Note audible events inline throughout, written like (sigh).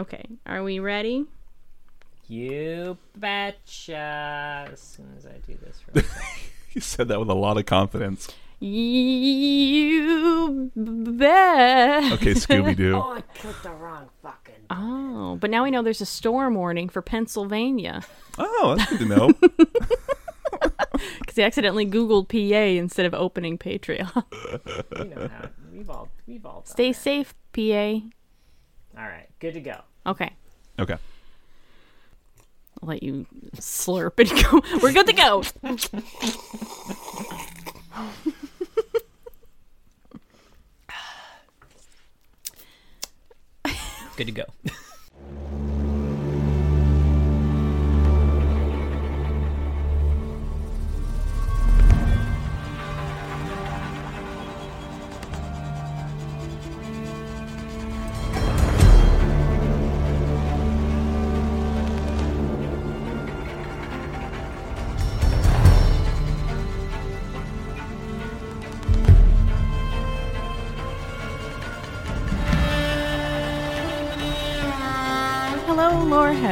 Okay, are we ready? You betcha. As soon as I do this, real. (laughs) You said that with a lot of confidence. You bet. Okay, Scooby Doo. (laughs) oh, I clicked the wrong fucking. Oh, but now we know there's a storm warning for Pennsylvania Oh, that's good to know. (laughs) because he accidentally Googled PA instead of opening Patreon. You know how we've all we've all. Stay that. safe, PA. All right, good to go. Okay. Okay. I'll let you slurp and go. (laughs) We're good to go. Good to go. (laughs)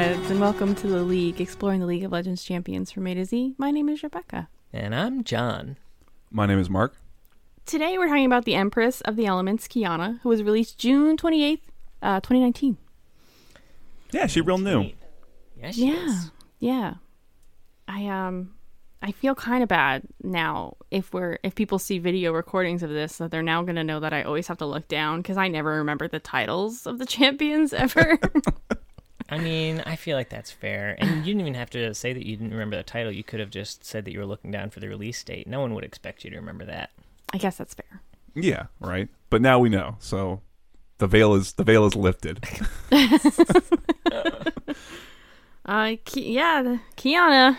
heads, and welcome to the League, exploring the League of Legends champions from A to Z. My name is Rebecca. And I'm John. My name is Mark. Today we're talking about the Empress of the Elements, Qiyana, who was released June 28th, uh, 2019. Yeah, she real new. Yeah, she Yeah. is. Yeah. I um I feel kind of bad now if we're if people see video recordings of this that they're now going to know that I always have to look down cuz I never remember the titles of the (laughs) champions ever. (laughs) I mean, I feel like that's fair. And you didn't even have to say that you didn't remember the title. You could have just said that you were looking down for the release date. No one would expect you to remember that. I guess that's fair. Yeah, right. But now we know. So the veil is the veil is lifted. (laughs) Uh Ki- yeah, the- Qiyana.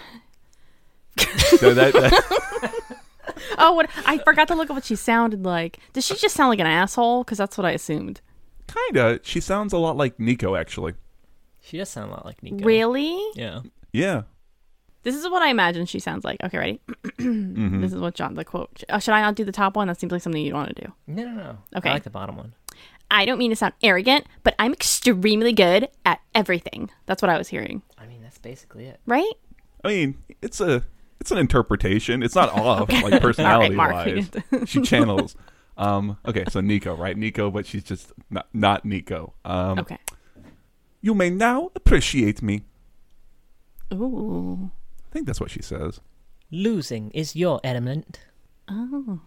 So that- that- (laughs) Oh, what I forgot to look at what she sounded like. Does she just sound like an asshole cuz that's what I assumed. kinda. She sounds a lot like Neeko, actually. She does sound a lot like Neeko. Really? Yeah. Yeah. This is what I imagine she sounds like. Okay, ready? (clears throat) Mm-hmm. This is what John the quote. Uh, should I not do the top one? That seems like something you'd want to do. No, no, no. Okay. I like the bottom one. I don't mean to sound arrogant, but I'm extremely good at everything. That's what I was hearing, I mean, that's basically it. right? I mean, it's a it's an interpretation. It's not off like (laughs) personality Mark, wise. she channels. Um, okay, so Neeko, right? Neeko, but she's just not not Neeko. Um, Okay. You may now appreciate me. Ooh. I think that's what she says. Losing is your element. Oh.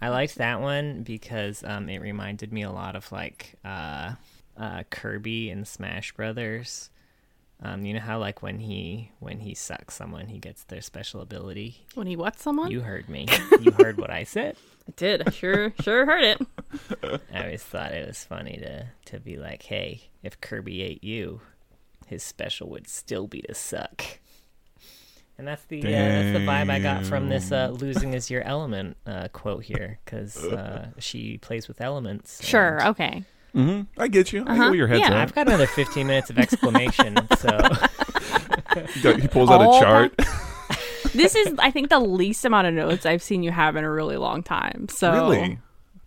I liked that one because um, it reminded me a lot of like uh, uh, Kirby and Smash Brothers. Um, you know how like when he when he sucks someone, he gets their special ability. When he what someone? You heard me. (laughs) you heard what I said. I did. I sure sure heard it. I always thought it was funny to to be like, hey, if Kirby ate you, his special would still be to suck. And that's the uh, that's the vibe I got from this uh, "losing is your element" uh, quote here, because uh, she plays with elements. Sure. and- Okay. Hmm I get you. I get Uh-huh. where your head's Yeah, at. I've got another 15 minutes of exclamation, (laughs) so He pulls out All a chart. (laughs) This is, I think, the least amount of notes I've seen you have in a really long time. So really?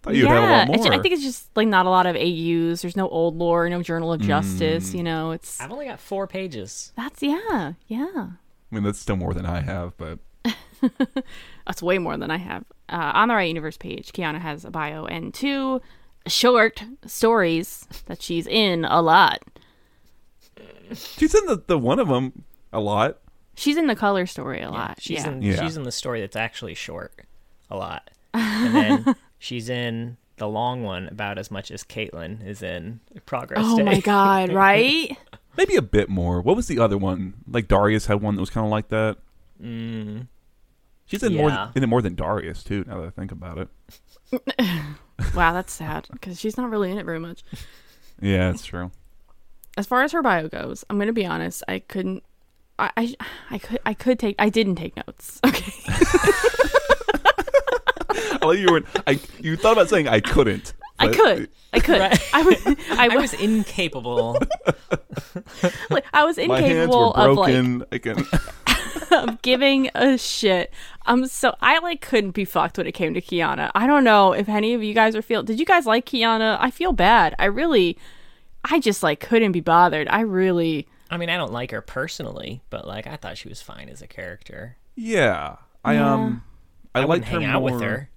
Thought you'd yeah, have a lot it's- more. I think it's just like not a lot of AUs. There's no old lore, no Journal of Justice. You know, it's I've only got four pages. that's yeah, yeah. I mean, that's still more than I have, but (laughs) That's way more than I have. Uh, on the right universe page, Qiyana has a bio and two short stories that she's in a lot. she's in the, the one of them a lot. She's in the color story a lot. She's yeah. in Yeah. she's in the story that's actually short, a lot, and then (laughs) she's in the long one about as much as Caitlyn is in Progress oh Day. my god! (laughs) Right? Maybe a bit more. What was the other one? Like Darius had one that was kind of like that. Mm, She's in more Yeah. in it more than Darius too. Now that I think about it. (laughs) wow, that's sad because she's not really in it very much. Yeah, that's true. As far as her bio goes, I'm gonna be honest. I couldn't. I, I, I could I could take I didn't take notes. (laughs) Okay. I like you were. I you thought about saying I couldn't. I could. I could. Right. I was I (laughs) I was was incapable. (laughs) like, I was incapable My hands incapable were of like broken. I can. Of giving a shit. Um, so I like couldn't be fucked when it came to Qiyana. I don't know if any of you guys are feel. Did you guys like Qiyana? I feel bad. I really, I just like couldn't be bothered. I really I mean, I don't like her personally, but like I thought she was fine as a character. Yeah, I Yeah. um, I, I, liked wouldn't her hang out more. with her.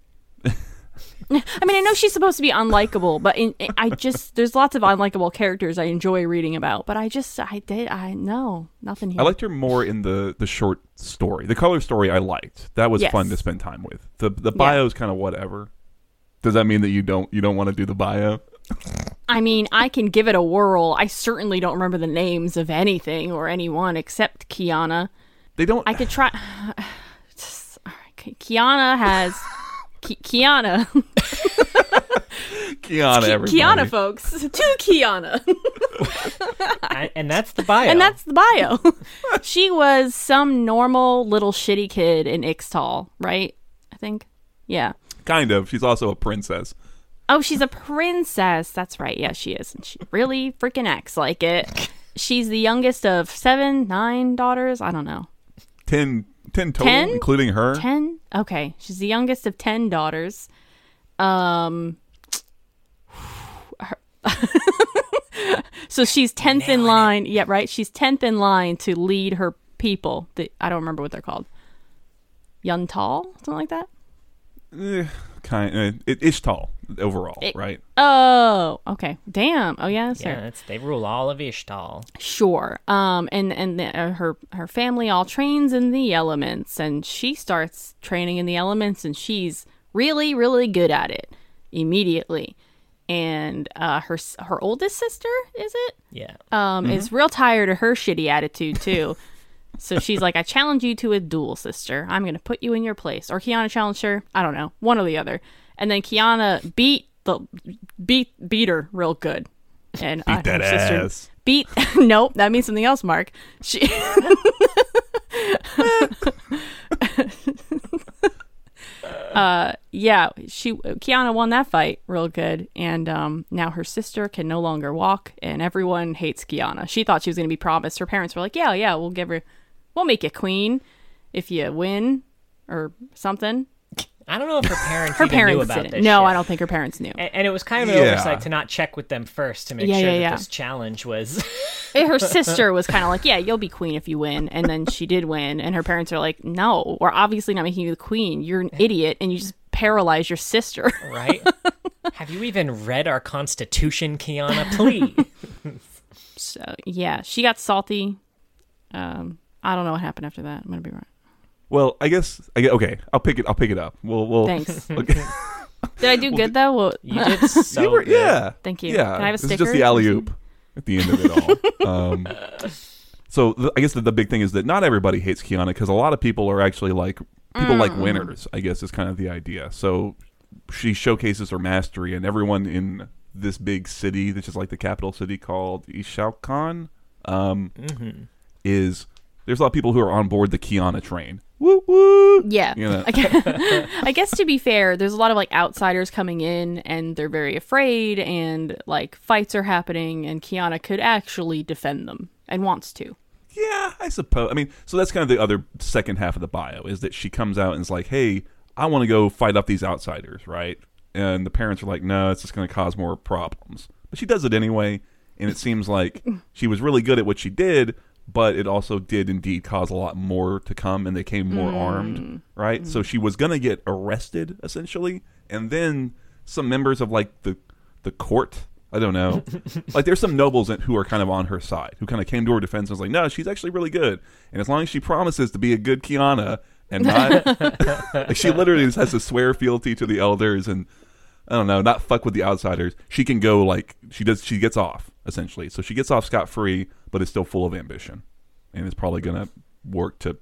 I mean, I know she's supposed to be unlikable, but in, I just there's lots of unlikable characters I enjoy reading about, but I just I did I no, nothing here. I liked her more in the the short story. The color story I liked. That was Yes. fun to spend time with. The the Yeah. bio's kind of whatever. Does that mean that you don't you don't want to do the bio? I mean, I can give it a whirl. I certainly don't remember the names of anything or anyone except Qiyana. They don't. I could try. (sighs) (sighs) Just- all right, Qiyana has (laughs) Ki- Qiyana. (laughs) Qiyana, Ki- everybody. Qiyana, folks. To Qiyana. I, and that's the bio. and that's the bio. (laughs) she was some normal little shitty kid in Ixtal, right? I think. Yeah. Kind of. She's also a princess. Oh, she's a princess. That's right. Yeah, she is. And she really freaking acts like it. She's the youngest of seven, nine daughters. I don't know. Ten, ten total, Ten? including her. Ten? Okay. She's the youngest of ten daughters. Um (sighs) her- (laughs) So she's tenth in line. Yeah, right. She's tenth in line to lead her people. The, I don't remember what they're called. Yuntal, something like that. Eh, kind. Uh, it, Ishtal overall, It- right? Oh, okay. Damn. Oh yeah, sir. yeah, it's, they rule all of Ishtal. Sure. Um, and and the, uh, her her family all trains in the elements, and she starts training in the elements, and she's really really good at it immediately. And uh, her her oldest sister is it? Yeah. Um, is real tired of her shitty attitude too. (laughs) so she's like, I challenge you to a duel, sister. I'm gonna put you in your place. Or Qiyana challenged her. I don't know, one or the other. And then Qiyana beat the beat beat her real good. And Beat that her sister ass. beat (laughs) nope that means something else mark she (laughs) uh yeah she qiyana won that fight real good and um now her sister can no longer walk and everyone hates qiyana she thought she was going to be promised her parents were like yeah yeah we'll give her we'll make you queen if you win or something I don't know if her parents her even knew about didn't this. no shit. i don't think her parents knew And, and it was kind of an Yeah. oversight to not check with them first to make Yeah, sure yeah, that yeah. this challenge was. (laughs) Her sister was kind of like, "Yeah, you'll be queen if you win," and then she did win, and her parents are like, "No, we're obviously not making you the queen. You're an idiot, and you just paralyze your sister." right? (laughs) Have you even read our Constitution, Qiyana? Please. (laughs) so yeah, she got salty. Um, I don't know what happened after that. I'm gonna be right. Well, I guess. I guess okay, I'll pick it. I'll pick it up. We'll. we'll Thanks. (laughs) Okay. (laughs) Did I do (laughs) good though? Well, You did so You were- good. yeah. Thank you. Yeah. Can I have a this sticker? is just the alley oop at the end of it all. um, so the, I guess the, the big thing is that not everybody hates Qiyana because a lot of people are actually like people like winners. I guess is kind of the idea. So she showcases her mastery, and everyone in this big city, which is like the capital city called Ishalkan, um, is there's a lot of people who are on board the Qiyana train. Woo woo. Yeah. You know. (laughs) I guess, to be fair, there's a lot of like outsiders coming in and they're very afraid and like fights are happening and Qiyana could actually defend them and wants to. Yeah, I suppose. I mean, so that's kind of the other second half of the bio is that she comes out and is like, "Hey, I want to go fight off these outsiders," right? And the parents are like, "No, it's just going to cause more problems." But she does it anyway, and it seems like (laughs) she was really good at what she did, but it also did indeed cause a lot more to come, and they came more mm. armed, right? So mm. she was going to get arrested essentially, and then some members of like the the court. I don't know. (laughs) like there's some nobles in- who are kind of on her side, who kind of came to her defense and was like, "No, she's actually really good." And as long as she promises to be a good Qiyana and (laughs) not, like (laughs) she literally just has to swear fealty to the elders and I don't know, not fuck with the outsiders. She can go like she does. She gets off essentially, so she gets off scot free, but is still full of ambition, and is probably gonna work to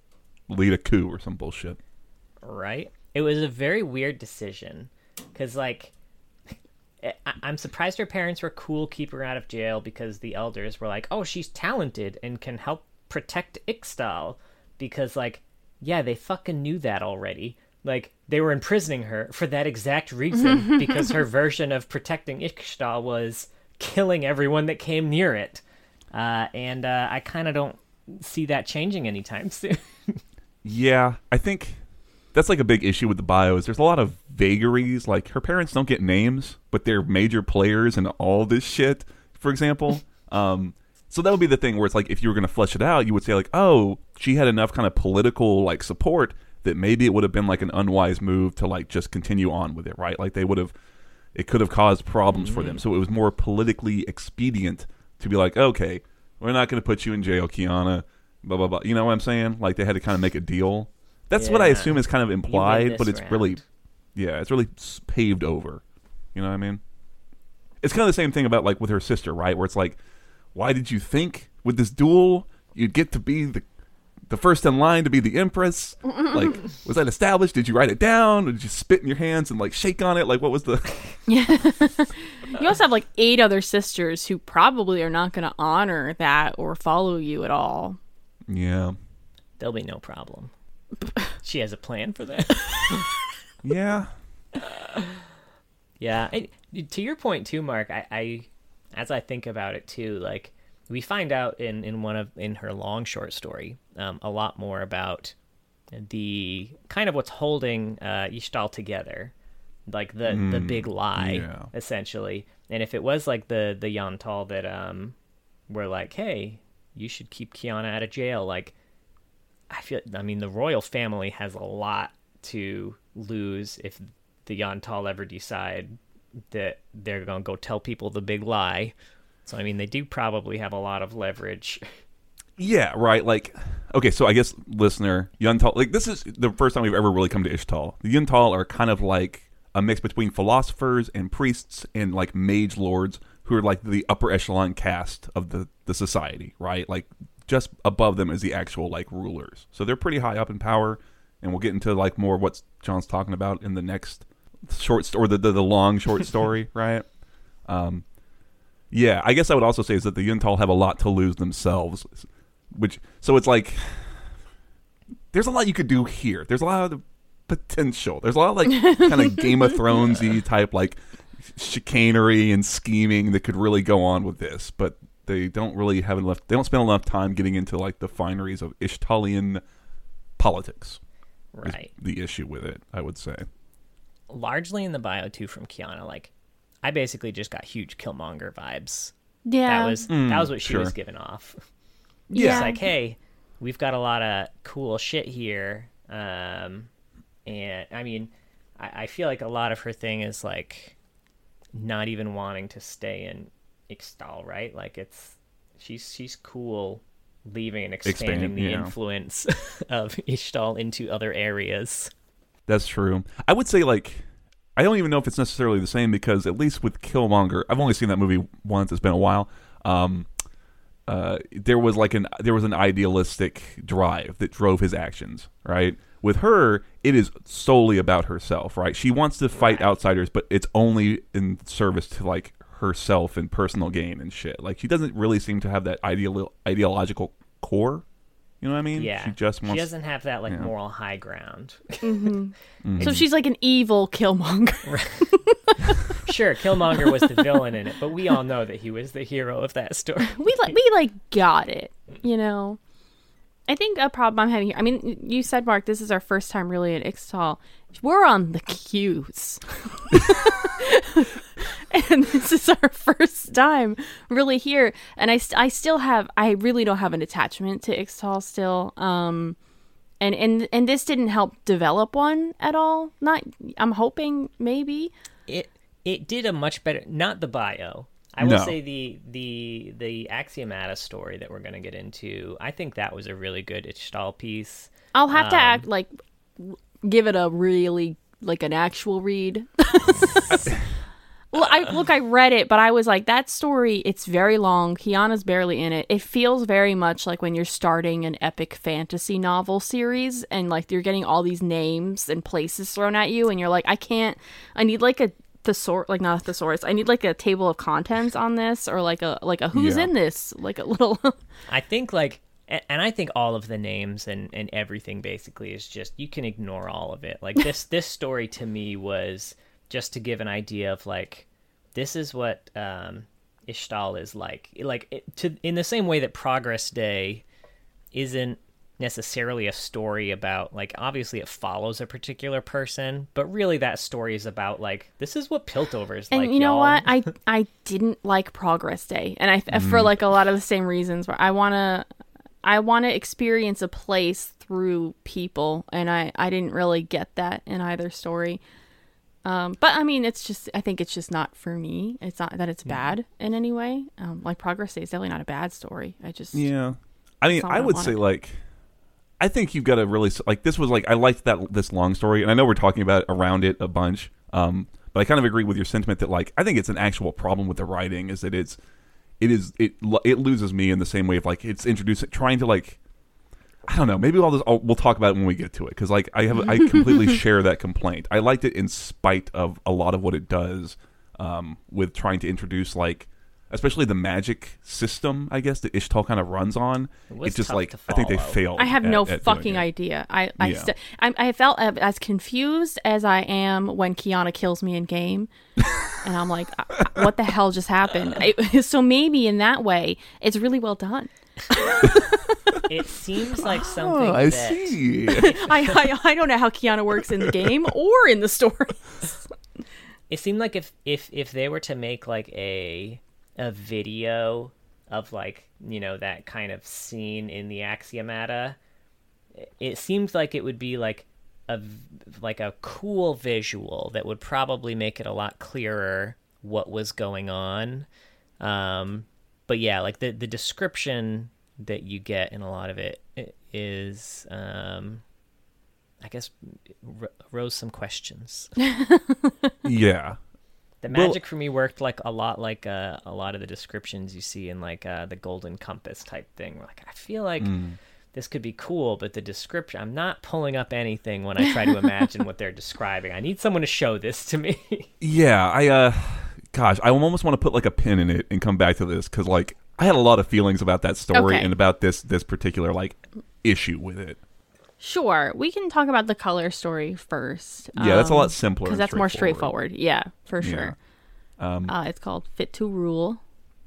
lead a coup or some bullshit. right? It was a very weird decision because, like, (laughs) I- I'm surprised her parents were cool keeping her out of jail because the elders were like, "Oh, she's talented and can help protect Ixtal," because, like, yeah, they fucking knew that already. Like, they were imprisoning her for that exact reason (laughs) because her version of protecting Ixtal was killing everyone that came near it, uh, and uh, I kind of don't see that changing anytime (laughs) soon. Yeah, I think that's like a big issue with the bio is there's a lot of vagaries. Like her parents don't get names, but they're major players in all this shit. for example. (laughs) Um, so that would be the thing where it's like if you were going to flesh it out, you would say like, oh, she had enough kind of political like support that maybe it would have been like an unwise move to like just continue on with it, right? Like they would have, it could have caused problems for them. So it was more politically expedient to be like, okay, we're not going to put you in jail, Qiyana. Blah blah blah. You know what I'm saying? Like they had to kind of make a deal. That's what I assume is kind of implied, but it's really, yeah, it's really paved over. You know what I mean? It's kind of the same thing about like with her sister, right? Where it's like, why did you think with this duel you'd get to be the the first in line to be the empress? (laughs) like, was that established? Did you write it down? Or did you spit in your hands and like shake on it? Like, what was the? (laughs) Yeah. You also have like eight other sisters who probably are not going to honor that or follow you at all. yeah, There'll be no problem. (laughs) she has a plan for that. yeah, Yeah, I, to your point too, Mark. I, I, as I think about it too, like we find out in in one of in her long short story, um, a lot more about the kind of what's holding uh, Ishtal together, like the the big lie, yeah. essentially. And if it was like the the Yantal that um were like, hey, you should keep Qiyana out of jail, like I feel. I mean, the royal family has a lot to lose if the Yantal ever decide that they're gonna go tell people the big lie. So I mean, they do probably have a lot of leverage. yeah. Right. Like, okay. So I guess listener Yuntal, like this is the first time we've ever really come to Ishtal. The Yuntal are kind of like a mix between philosophers and priests and like mage lords who are like the upper echelon caste of the the society, right? Like just above them is the actual like rulers. So they're pretty high up in power, and we'll get into like more what John's talking about in the next short st- or the the, the long short story, (laughs) right? Um, yeah, I guess I would also say is that the Yuntal have a lot to lose themselves, which so it's like there's a lot you could do here. There's a lot of potential. There's a lot of like (laughs) kind of Game of Thronesy type like chicanery and scheming that could really go on with this, but they don't really have enough. They don't spend enough time getting into like the fineries of Ishtalian politics. is Right. the issue with it, I would say. Largely in the bio too from Qiyana, like I basically just got huge Killmonger vibes. Yeah. That was that was what she was giving off. (laughs) yeah. It's like, hey, we've got a lot of cool shit here. Um, and I mean, I, I feel like a lot of her thing is like not even wanting to stay in Ixtal, right? Like it's she's she's cool leaving and expanding Expand, the yeah. influence (laughs) of Ishtal into other areas. That's true. I would say like I don't even know if it's necessarily the same because at least with Killmonger, I've only seen that movie once. It's been a while. Um, uh, there was like an there was an idealistic drive that drove his actions. Right. With her, it is solely about herself. Right. She wants to fight outsiders, but it's only in service to like herself and personal gain and shit. Like she doesn't really seem to have that ideal ideological core. You know what I mean? Yeah, She just wants. she doesn't have that like yeah. moral high ground. Mm-hmm. (laughs) Mm-hmm. so she's like an evil Killmonger. (laughs) sure, Killmonger was the villain in it, but we all know that he was the hero of that story. we like we like got it, you know. I think a problem I'm having here. I mean, you said Mark, this is our first time really at Ixtal. We're on the queues, and this is our first time really here. And I, st- I still have, I really don't have an attachment to Ixtal still. Um, and and and this didn't help develop one at all. Not, I'm hoping maybe. it it did a much better not the bio i will No. say the the the axiomata story that we're going to get into i think that was a really good Ishtal piece I'll have to Um, act like w- give it a really like an actual read. (laughs) Well, I look, I read it, but I was like, that story. It's very long. Qiyana's barely in it. It feels very much like when you're starting an epic fantasy novel series, and like you're getting all these names and places thrown at you, and you're like, I can't. I need like a thesaurus, like not a thesaurus. I need like a table of contents on this, or like a like a who's Yeah. in this, like a little. i think like a- and i think all of the names and and everything basically is just you can ignore all of it like this (laughs) this story to me was just to give an idea of like this is what um ishtal is like like it, to in the same way that progress day isn't necessarily a story about like obviously it follows a particular person, but really that story is about like this is what Piltover's And like. you know y'all. what? I I didn't like Progress Day, and I for like a lot of the same reasons. Where I wanna I wanna experience a place through people, and I I didn't really get that in either story. Um, but I mean, it's just I think it's just not for me. It's not that it's bad in any way. Um, like Progress Day is definitely not a bad story. I just Yeah, I mean, I would say like, I think you've got to really like this was like I liked that this long story, and I know we're talking about around it a bunch, um, but I kind of agree with your sentiment that like I think it's an actual problem with the writing is that it's it is it it loses me in the same way of like it's introducing trying to like. I don't know. Maybe I'll just I'll, we'll talk about it when we get to it because like I have I completely (laughs) share that complaint. I liked it in spite of a lot of what it does um, with trying to introduce like especially the magic system. I guess that Ishtal kind of runs on. It it's just like I think they follow. failed. I have at- no at fucking idea. I I, Yeah. st- I I felt as confused as I am when Qiyana kills me in game, (laughs) and I'm like, "Uh, what the hell just happened? (laughs) I, (laughs) so maybe in that way, it's really well done. it seems like something Oh, I that see. I, I I don't know how Qiyana works in the game or in the story. it seemed like if if if they were to make like a a video of like you know that kind of scene in the axiomata it seems like it would be like a v- like a cool visual that would probably make it a lot clearer what was going on um but yeah like the the description that you get in a lot of it is i- um i guess r- rose some questions (laughs) yeah. The Well- magic for me worked like a lot like uh, a lot of the descriptions you see in like uh, the golden compass type thing. Like I feel like Hmm. this could be cool, but the description I'm not pulling up anything when I try to imagine what they're describing. I need someone to show this to me. (laughs) Yeah, I uh gosh, I almost want to put like a pin in it and come back to this cuz like I had a lot of feelings about that story Okay. and about this this particular like issue with it. Sure, we can talk about the color story first. Yeah, that's a lot simpler because and that's more straightforward. straightforward. Yeah, for Yeah. sure. Um Uh, it's called Fit to Rule.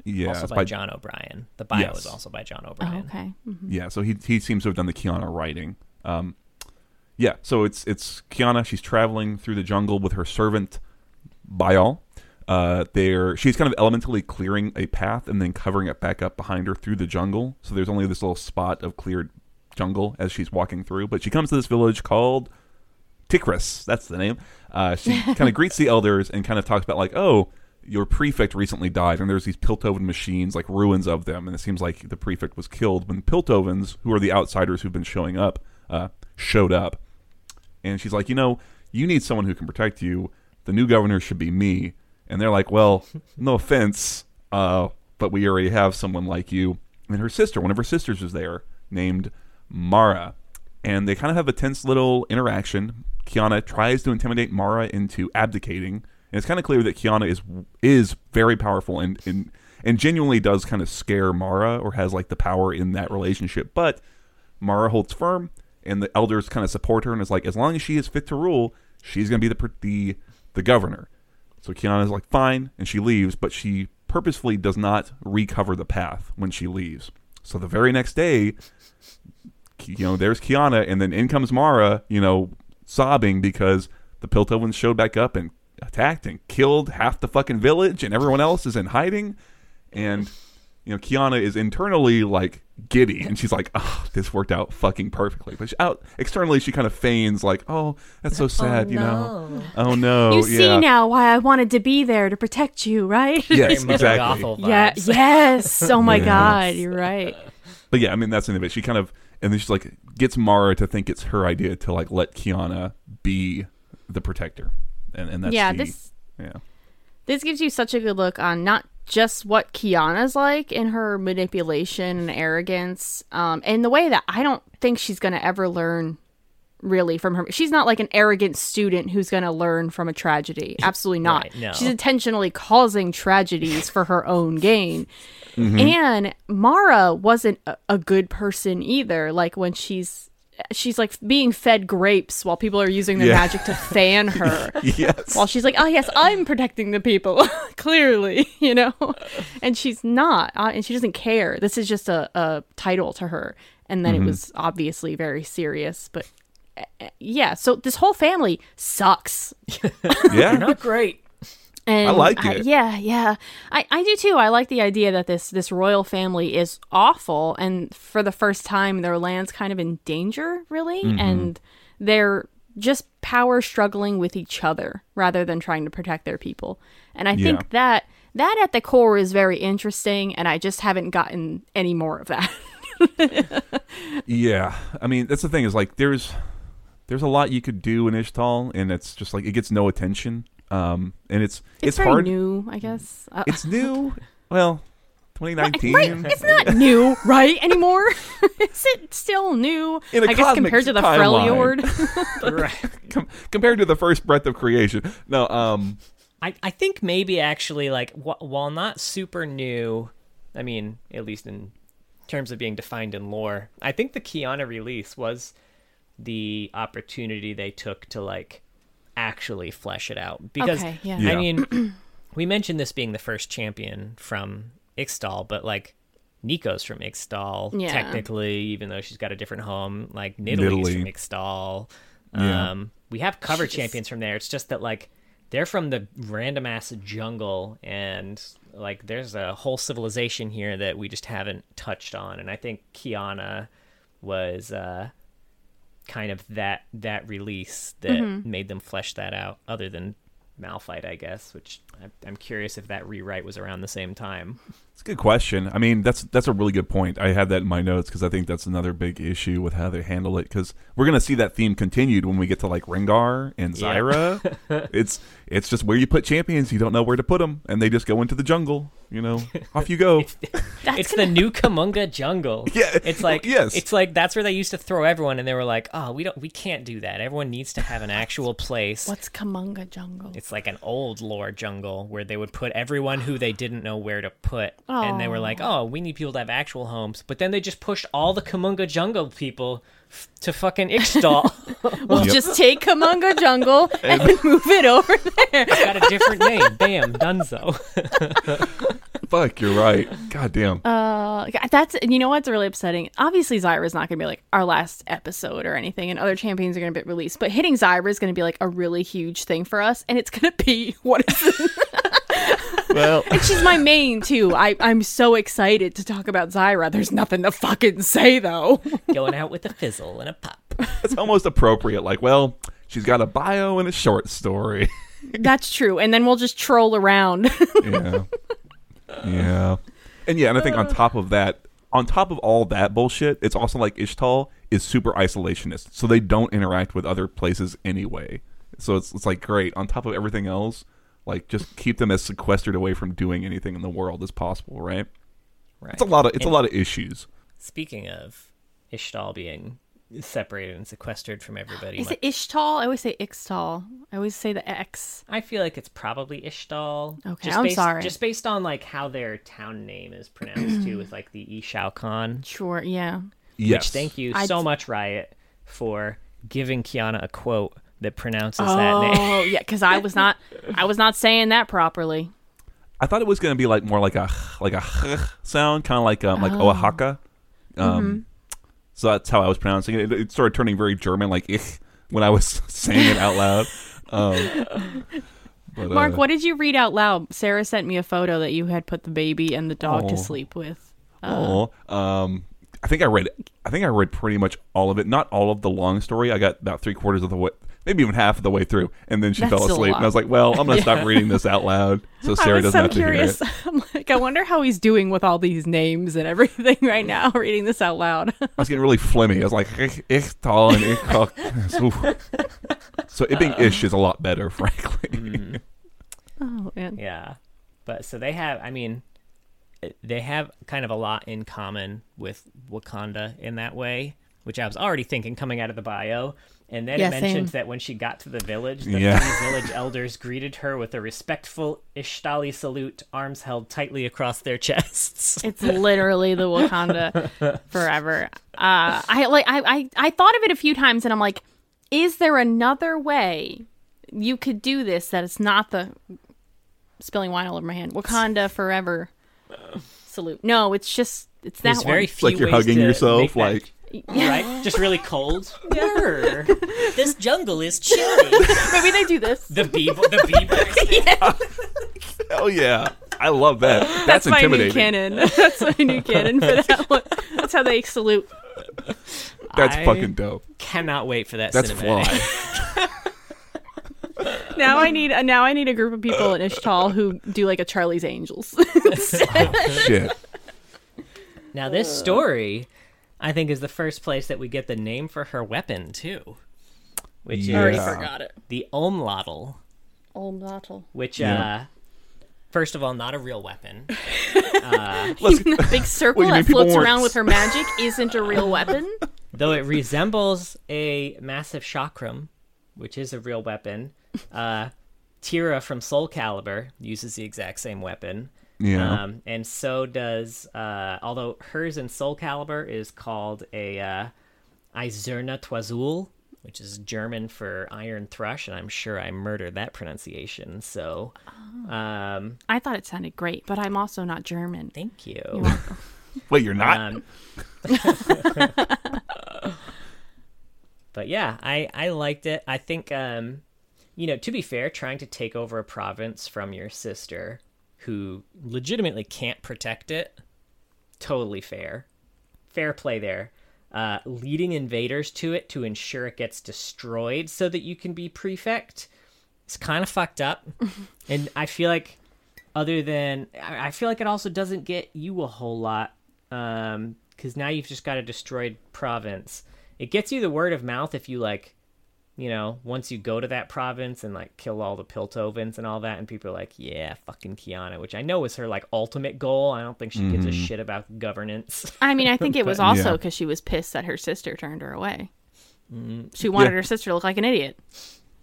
yeah, also it's by, John O'Brien. The bio Yes. is also by John Oh, O'Brien. okay. Mhm. Yeah, so he he seems to have done the Qiyana writing. Um, yeah, so it's it's Qiyana. She's traveling through the jungle with her servant Bayal. Uh, they're she's kind of elementally clearing a path and then covering it back up behind her through the jungle. So there's only this little spot of cleared jungle as she's walking through. But she comes to this village called Tikris. That's the name. Uh, she (laughs) kind of greets the elders and kind of talks about like, oh, your prefect recently died, and there's these Piltovan machines, like ruins of them, and it seems like the prefect was killed when Piltovans, who are the outsiders who've been showing up, uh, showed up. And she's like, you know, you need someone who can protect you. The new governor should be me. And they're like, well, (laughs) no offense, uh, but we already have someone like you. And her sister, one of her sisters, is there, named Mara. And they kind of have a tense little interaction. Qiyana tries to intimidate Mara into abdicating. And it's kind of clear that Qiyana is is very powerful and, and and genuinely does kind of scare Mara or has like the power in that relationship. But Mara holds firm, and the elders kind of support her and is like, as long as she is fit to rule, she's going to be the the the governor. So Qiyana is like, fine, and she leaves, but she purposefully does not recover the path when she leaves. So the very next day, you know, there's Qiyana, and then in comes Mara, you know, sobbing because the Piltovans showed back up and attacked and killed half the fucking village, and everyone else is in hiding. And you know, Qiyana is internally like giddy, and she's like, "Oh, this worked out fucking perfectly." But she, out externally, she kind of feigns like, "Oh, that's so oh, sad," you know. Oh no, you yeah. see now why I wanted to be there to protect you, right? Yes, exactly. Gothel yeah. Yes. Oh my (laughs) Yes. God, you're right. But yeah, I mean that's the end of it. She kind of and then she's like gets Mara to think it's her idea to like let Qiyana be the protector, and and that's yeah. the- This yeah this gives you such a good look on not just what Qiyana's like in her manipulation and arrogance, um, and the way that I don't think she's gonna ever learn really from her. She's not like an arrogant student who's gonna learn from a tragedy. (laughs) Absolutely not. Right, no. She's intentionally causing tragedies for her own gain. (laughs) And Mara wasn't a, a good person either. Like when she's she's like being fed grapes while people are using their Yeah. magic to fan her. (laughs) yes. while she's like, "Oh yes, I'm protecting the people." Clearly, you know, and she's not, uh, and she doesn't care. This is just a, a title to her, and then Mm-hmm. it was obviously very serious. But yeah, so this whole family sucks. (laughs) yeah. Not great. And I like it. yeah, yeah, I, I do too. I like the idea that this this royal family is awful, and for the first time, their land's kind of in danger, really, Mm-hmm. and they're just power struggling with each other rather than trying to protect their people. And I Yeah. think that that at the core is very interesting, and I just haven't gotten any more of that. (laughs) Yeah, I mean that's the thing is like there's there's a lot you could do in Ishtal, and it's just like it gets no attention. Um, and it's It's, it's, hard. new, I guess. Uh, It's new. Well, 2019. Right, it's not new, right anymore. (laughs) is it still new? In a I guess cosmic compared to the timeline. Freljord. (laughs) (laughs) right. Com- compared to the first breath of creation. No, um, I, I think maybe actually like wh- while not super new, I mean at least in terms of being defined in lore, I think the Qiyana release was the opportunity they took to like actually flesh it out because Okay, yeah. Yeah. I mean (clears throat) we mentioned this being the first champion from Ixtal, but like Neeko's from Ixtal, Yeah. technically, even though she's got a different home. Like Nidalee's Nidalee. from Ixtal. Yeah. Um, we have cover She just- champions from there. It's just that like they're from the random ass jungle, and like there's a whole civilization here that we just haven't touched on. And I think Qiyana was uh, kind of that that release that Mm-hmm. made them flesh that out. Other than Malphite, I guess, which I'm curious if that rewrite was around the same time. it's a good question. I mean, that's that's a really good point. I had that in my notes because I think that's another big issue with how they handle it. Because we're gonna see that theme continued when we get to like Rengar and Yeah. Zyra. (laughs) it's it's just where you put champions, you don't know where to put them, and they just go into the jungle. You know, off you go. (laughs) (laughs) That's it's gonna- the new Kumungu jungle. Yeah, It's like yes. it's like that's where they used to throw everyone and they were like, "Oh, we don't we can't do that. Everyone needs to have an actual place." What's Kumungu Jungle? It's like an old lore jungle where they would put everyone who they didn't know where to put. And they were like, "Oh, we need people to have actual homes." But then they just pushed all the Kumungu jungle people f- to fucking Ixtal. (laughs) (laughs) We'll Yep. just take Kumungu Jungle (laughs) and move it over there. It's got a different name. Bam, Dunzo. Fuck, you're right. God damn. Uh, that's you know what's really upsetting. Obviously, Zyra's not going to be like our last episode or anything, and other champions are going to be released. But hitting Zyra is going to be like a really huge thing for us, and it's going to be (laughs) what is. well, and she's my main too. I I'm so excited to talk about Zyra. There's nothing to fucking say though. (laughs) Going out with a fizzle and a pop. it's almost appropriate. Like, well, she's got a bio and a short story. that's true. And then we'll just troll around. (laughs) yeah. Yeah. And yeah, and I think on top of that, on top of all that bullshit, it's also like Ishtal is super isolationist. So they don't interact with other places anyway. So it's it's like great. On top of everything else, like just keep them as sequestered away from doing anything in the world as possible, right? Right. It's a lot of it's a lot of issues. Speaking of Ishtal being separated and sequestered from everybody, is my- it Ishtal? I always say Ixtal. I always say the X. I feel like it's probably Ishtal. Okay, just I'm based, sorry. Just based on like how their town name is pronounced too, with like the Ishao Khan. (clears throat) Sure. Yeah. Yes. Which thank you I'd- so much, Riot, for giving Qiyana a quote that pronounces that name. Oh (laughs) yeah, because I was not I was not saying that properly. I thought it was going to be like more like a like a sound, kind of like um, like Oh. Oaxaca. Um, So that's how I was pronouncing it. it. Started turning very German, like ich, when I was (laughs) saying it out loud. Um, but, Mark, uh, what did you read out loud? Sarah sent me a photo that you had put the baby and the dog to Oh. sleep with. Uh, Oh, um, I think I read. I think I read pretty much all of it. Not all of the long story. I got about three quarters of the maybe even half of the way through, and then she That's fell asleep. And I was like, "Well, I'm gonna stop reading this out loud, (laughs) so I Sarah doesn't so have to hear it." (laughs) I'm like, I wonder how he's doing with all these names and everything right now, (laughs) reading this out loud. I was getting really flimmy. I was like, "Ich, ich tall and ich so, so it being ish is a lot better, mm. frankly. Mm. oh man. Yeah. But so they have, I mean, eh, they have kind of a lot in common with Wakanda in that way. which I was already thinking coming out of the bio. And then Yeah, it mentioned same. that when she got to the village, the Yeah. three village (laughs) elders greeted her with a respectful Ishtali salute, arms held tightly across their (laughs) chests. It's literally the Wakanda (laughs) forever. Uh, I like I, I I thought of it a few times, and I'm like, is there another way you could do this that it's not the spilling wine all over my hand? Wakanda forever salute. No, it's just it's that There's one. very few like you're ways hugging to yourself, make that- like right, just really cold. (laughs) Brr, this jungle is chilly. (laughs) Maybe they do this. The bee, the bee burst in. hell yeah, I love that. That's, That's my new intimidating. canon. (laughs) That's my new canon for that one. That's how they salute. That's I- fucking dope. Cannot wait for that. That's cinematic. fly. Now I need uh, now I need a group of people in Ishtal who do like a Charlie's Angels. Shit. Now, this story, I think, is the first place that we get the name for her weapon too, which Yeah. Already is forgot it. the Ohmlatl, Old Natal. which, Yeah. uh, first of all, not a real weapon. (laughs) Let's- the (laughs) big circle What, you mean that floats weren't- around with her magic isn't a real weapon. (laughs) Though it resembles a massive chakram, which is a real weapon. Uh, Tira from Soul Calibur uses the exact same weapon. Yeah. Um, and so does, uh, although hers in Soul Calibur is called a uh, Eiserne Toisul, which is German for iron thrush, and I'm sure I murdered that pronunciation. So, um, I thought it sounded great, but I'm also not German. thank you. You're. (laughs) Wait, you're not. Um, (laughs) but yeah, I I liked it. I think um, you know, to be fair, trying to take over a province from your sister who legitimately can't protect it, totally fair. Fair play there. Uh, leading invaders to it to ensure it gets destroyed so that you can be prefect it's kind of fucked up. (laughs) and I feel like other than I feel like it also doesn't get you a whole lot um because now you've just got a destroyed province it gets you the word of mouth if you like you know once you go to that province and like kill all the piltovans and all that and people are like yeah fucking qiyana which i know is her like ultimate goal i don't think she gives a mm-hmm. shit about governance I mean, I think it (laughs) was But- also Yeah. because she was pissed that her sister turned her away. Mm-hmm. She wanted Yeah. her sister to look like an idiot.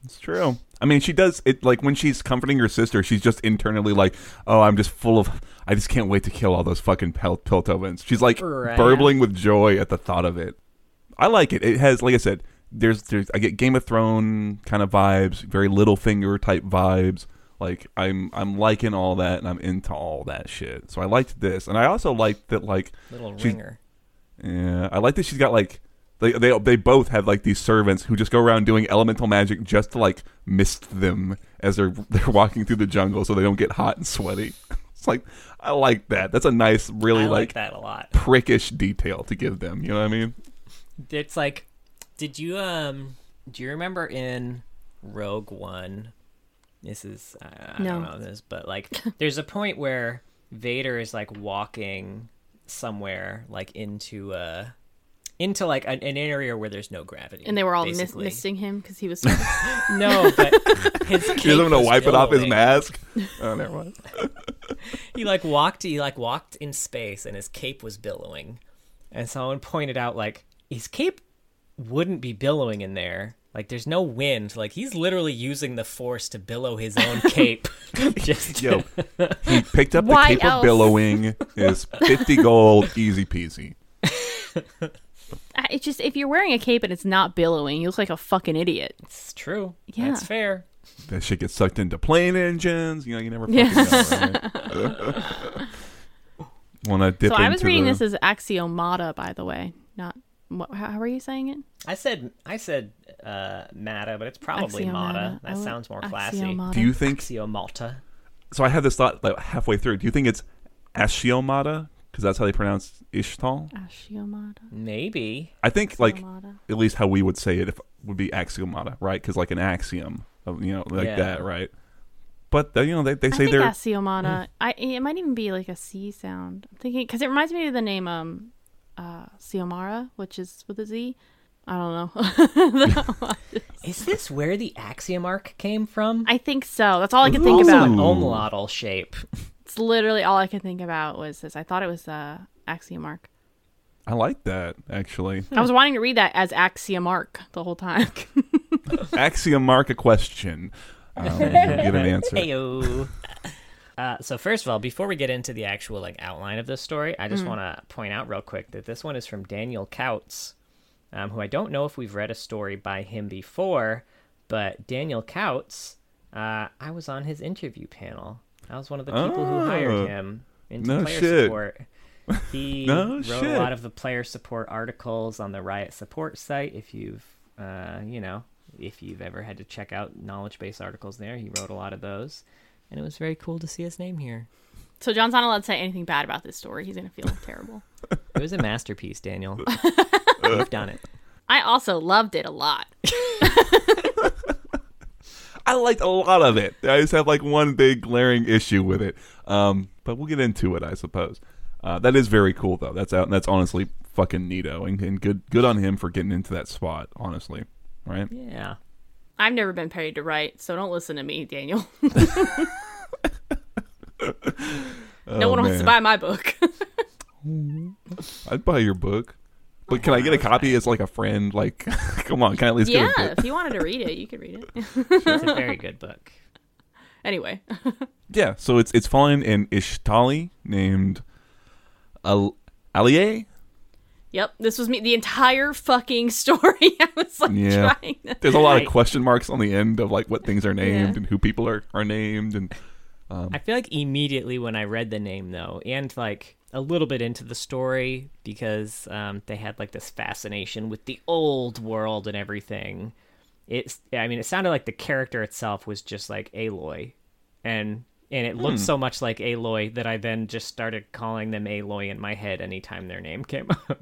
It's true. I mean, she does it like when she's comforting her sister. She's just internally like, "Oh, I'm just full of. I just can't wait to kill all those fucking Pel- Piltovans." She's like Right. burbling with joy at the thought of it. I like it. It has, like I said, there's there's I get Game of Thrones kind of vibes, very Littlefinger type vibes. Like I'm I'm liking all that, and I'm into all that shit. So I liked this, and I also liked that like little ringer yeah, I like that she's got like they they they both have like these servants who just go around doing elemental magic just to like mist them as they're (laughs) they're walking through the jungle so they don't get hot and sweaty. (laughs) It's like I like that. That's a nice, really i like, like, that a lot prickish detail to give them. You know what I mean? it's like did you um do you remember in rogue one this is i, I No. don't know this but like (laughs) there's a point where vader is like walking somewhere like into uh into like an, an area where there's no gravity And they were all miss- basically. missing him because he was. (laughs) no (laughs) but his He cape doesn't want to wipe it off his mask. Oh, never mind. he like walked he like walked in space and his cape was billowing and someone pointed out like his cape wouldn't be billowing in there like there's no wind like he's literally using the force to billow his own (laughs) cape (laughs) just Yo, (laughs) he picked up the Why cape else? of billowing. Is fifty gold, easy peasy. It's just if you're wearing a cape and it's not billowing, you look like a fucking idiot. it's true Yeah. that's fair That shit gets sucked into plane engines. You know, you never fucking Yeah. know. Right? Want to dip so I was reading the- this as axiomata, by the way. Not what? How, how are you saying it? i said i said uh mata but it's probably mata that I would- sounds more classy axiomata. Do you think axiomata so I had this thought like halfway through. Do you think it's Ashiomata? Because that's how they pronounce Ishtal. Axiomata. maybe I think like at least how we would say it if would be axiomata, right? Because like an axiom, of, you know, like Yeah. that, right? But they, you know, they, they I say think they're axiomata. I it might even be like a C sound. I'm thinking because it reminds me of the name um, uh, Xiomara, which is with a Z. I don't know. (laughs) (laughs) is this where the axiom arc came from I think so. That's all I can think also about. an Ooh. shape (laughs) It's literally all I can think about was this. I thought it was uh, axiomark. I like that actually. I was wanting to read that as axiomark the whole time. Axiom mark a question. Um, get an answer. Heyo. Uh, so first of all, before we get into the actual like outline of this story, I just want to point out real quick that this one is from Daniel Kautz, um, who I don't know if we've read a story by him before, but Daniel Kautz, uh, I was on his interview panel. I was one of the people who Oh. hired him into No player shit. support. He (laughs) No wrote shit. a lot of the player support articles on the Riot support site. If you've, uh, you know, if you've ever had to check out knowledge base articles there, he wrote a lot of those, and it was very cool to see his name here. so John's not allowed to say anything bad about this story. He's gonna feel (laughs) terrible. It was a masterpiece, Daniel. (laughs) You've done it. I also loved it a lot. (laughs) I liked a lot of it. I just have like one big glaring issue with it. Um, but we'll get into it, I suppose. Uh, that is very cool though. That's out. That's honestly fucking neato, and, and good good on him for getting into that spot. Honestly, right? Yeah. I've never been paid to write, so don't listen to me, Daniel. (laughs) no Oh, one wants to buy my book. I'd buy your book. But can I get a (laughs) copy as like a friend? Like, (laughs) come on, can I at least yeah, get a bit? if you wanted to read it, you could read it. It's a very good book. anyway, Yeah, so it's it's following an Ixtali named Al- Aliye. Yep, this was me. The entire fucking (laughs) story. I was like Yeah. trying. To... There's a lot Right. of question marks on the end of like what things are named Yeah. and who people are, are named and I feel like immediately when I read the name though, and like a little bit into the story because um, they had like this fascination with the old world and everything. It's I mean it sounded like the character itself was just like Aloy, and and it looked so much like Aloy that I then just started calling them Aloy in my head anytime their name came (laughs) up.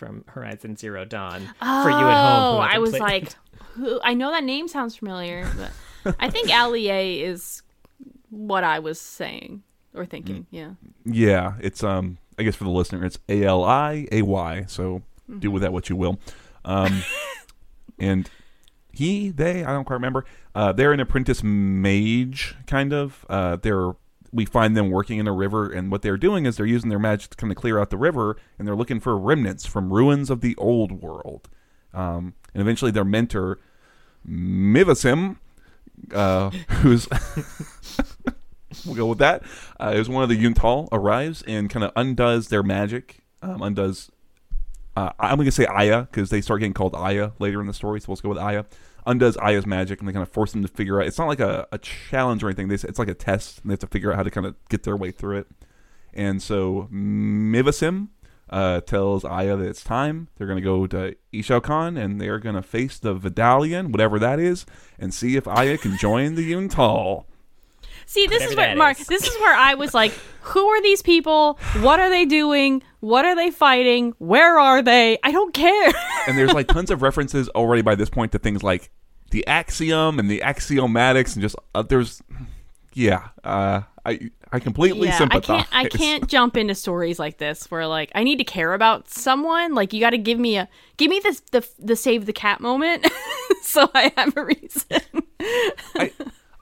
From Horizon Zero Dawn Oh, for you at home. who I was played like, it. (laughs) who? I know that name sounds familiar, but I think (laughs) Allie is what I was saying or thinking. Yeah. yeah, it's um I guess for the listener it's A L I A Y, so do with that what you will. Um (laughs) and he, they, I don't quite remember. Uh, they're an apprentice mage, kind of. Uh, they're we find them working in a river, and what they're doing is they're using their magic to kind of clear out the river, and they're looking for remnants from ruins of the old world. Um, and eventually, their mentor, Mivasim, uh, (laughs) who's (laughs) we'll go with that, uh, is one of the Yun Tal arrives and kind of undoes their magic, um, undoes uh, I'm going to say Aya because they start getting called Aya later in the story, so let's go with Aya. Undoes Aya's magic, and they kind of force them to figure out. It's not like a, a challenge or anything. They, it's like a test, and they have to figure out how to kind of get their way through it. And so Mivasim uh, tells Aya that it's time. They're going to go to Ixaocan, and they're going to face the Vidalian, whatever that is, and see if Aya can join the Yun Tal. See, this Whatever is where Mark. is. This is where I was like, "Who are these people? What are they doing? What are they fighting? Where are they? I don't care." (laughs) and there's like tons of references already by this point to things like the axiom and the axiomatics and just uh, there's yeah uh, I I completely yeah, I sympathize. can't. I can't jump into stories like this where like I need to care about someone. Like you got to give me a give me this the the save the cat moment, (laughs) so I have a reason. I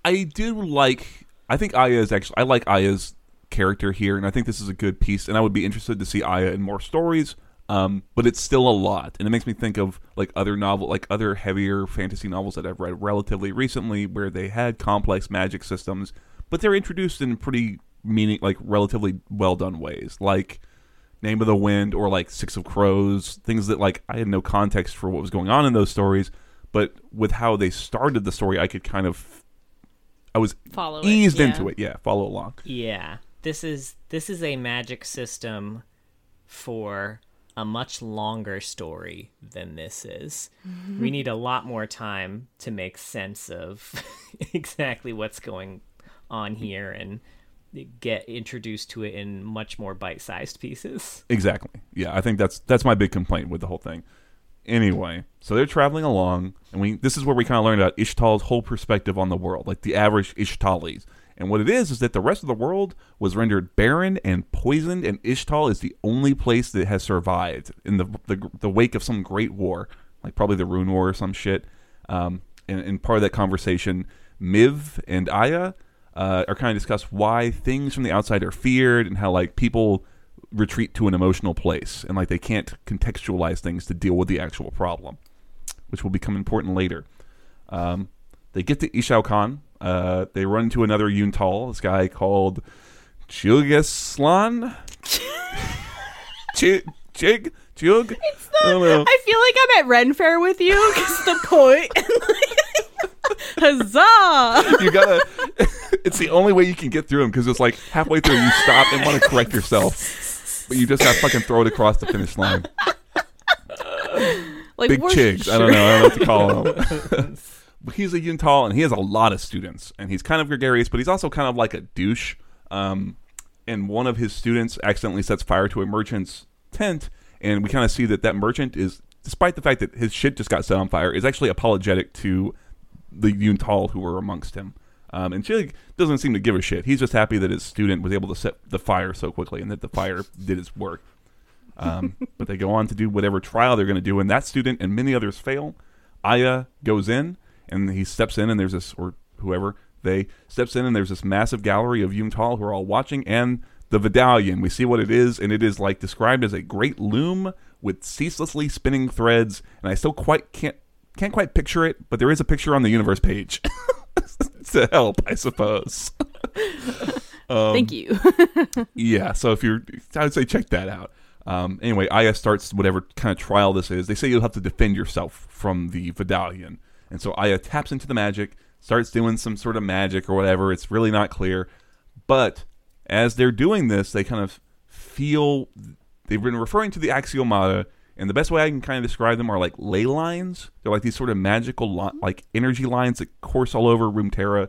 I do like I think Aya is actually I like Aya's character here and I think this is a good piece and I would be interested to see Aya in more stories. Um, but it's still a lot, and it makes me think of like other novel, like other heavier fantasy novels that I've read relatively recently, where they had complex magic systems, but they're introduced in pretty meaning, like relatively well done ways, like Name of the Wind or like Six of Crows, things that like I had no context for what was going on in those stories, but with how they started the story, I could kind of, I was Follow it, eased yeah. into it, yeah, follow along. Yeah, this is this is a magic system for a much longer story than this is. Mm-hmm. We need a lot more time to make sense of (laughs) exactly what's going on here and get introduced to it in much more bite-sized pieces. Exactly. Yeah, I think that's that's my big complaint with the whole thing. Anyway, so they're traveling along, and we this is where we kind of learned about Ixtal's whole perspective on the world, like the average Ixtalis. And what it is is that the rest of the world was rendered barren and poisoned, and Ixtal is the only place that has survived in the the, the wake of some great war, like probably the Rune War or some shit. Um, and, and part of that conversation, Miv and Aya uh, are kind of discuss why things from the outside are feared and how like people retreat to an emotional place and like they can't contextualize things to deal with the actual problem, which will become important later. Um, they get to Ixaocan. Uh, they run into another Yun Tal, this guy called Chugaslan. Chig, (laughs) Chig, Chug. I. I feel like I'm at Ren Fair with you because the point. (laughs) (laughs) Huzzah! You gotta. it's the only way you can get through them because it's like halfway through you stop and want to correct yourself, but you just gotta fucking throw it across the finish line. (laughs) Like Big we're chigs. I don't know. I don't know what to call (laughs) him. But he's a Yun Tal and he has a lot of students and he's kind of gregarious, but he's also kind of like a douche. Um, and one of his students accidentally sets fire to a merchant's tent, and we kind of see that that merchant is, despite the fact that his shit just got set on fire, is actually apologetic to the Yun Tal who were amongst him. Um, and Chig doesn't seem to give a shit. He's just happy that his student was able to set the fire so quickly and that the fire (laughs) did its work. Um, but they go on to do whatever trial they're going to do, and that student and many others fail. Aya goes in, and he steps in, and there's this, or whoever, they steps in, and there's this massive gallery of Yun Tal who are all watching, and the Vidalion. We see what it is, and it is like described as a great loom with ceaselessly spinning threads, and I still quite can't can't quite picture it, but there is a picture on the universe page (laughs) to help, I suppose. (laughs) Um, Thank you. (laughs) yeah, so if you're, I would say check that out. Um, anyway, Aya starts whatever kind of trial this is. They say you'll have to defend yourself from the Vidalion. And so Aya taps into the magic, starts doing some sort of magic or whatever. It's really not clear. But as they're doing this, they kind of feel they've been referring to the axiomata, and the best way I can kind of describe them are like ley lines. They're like these sort of magical, li- like energy lines that course all over Runeterra,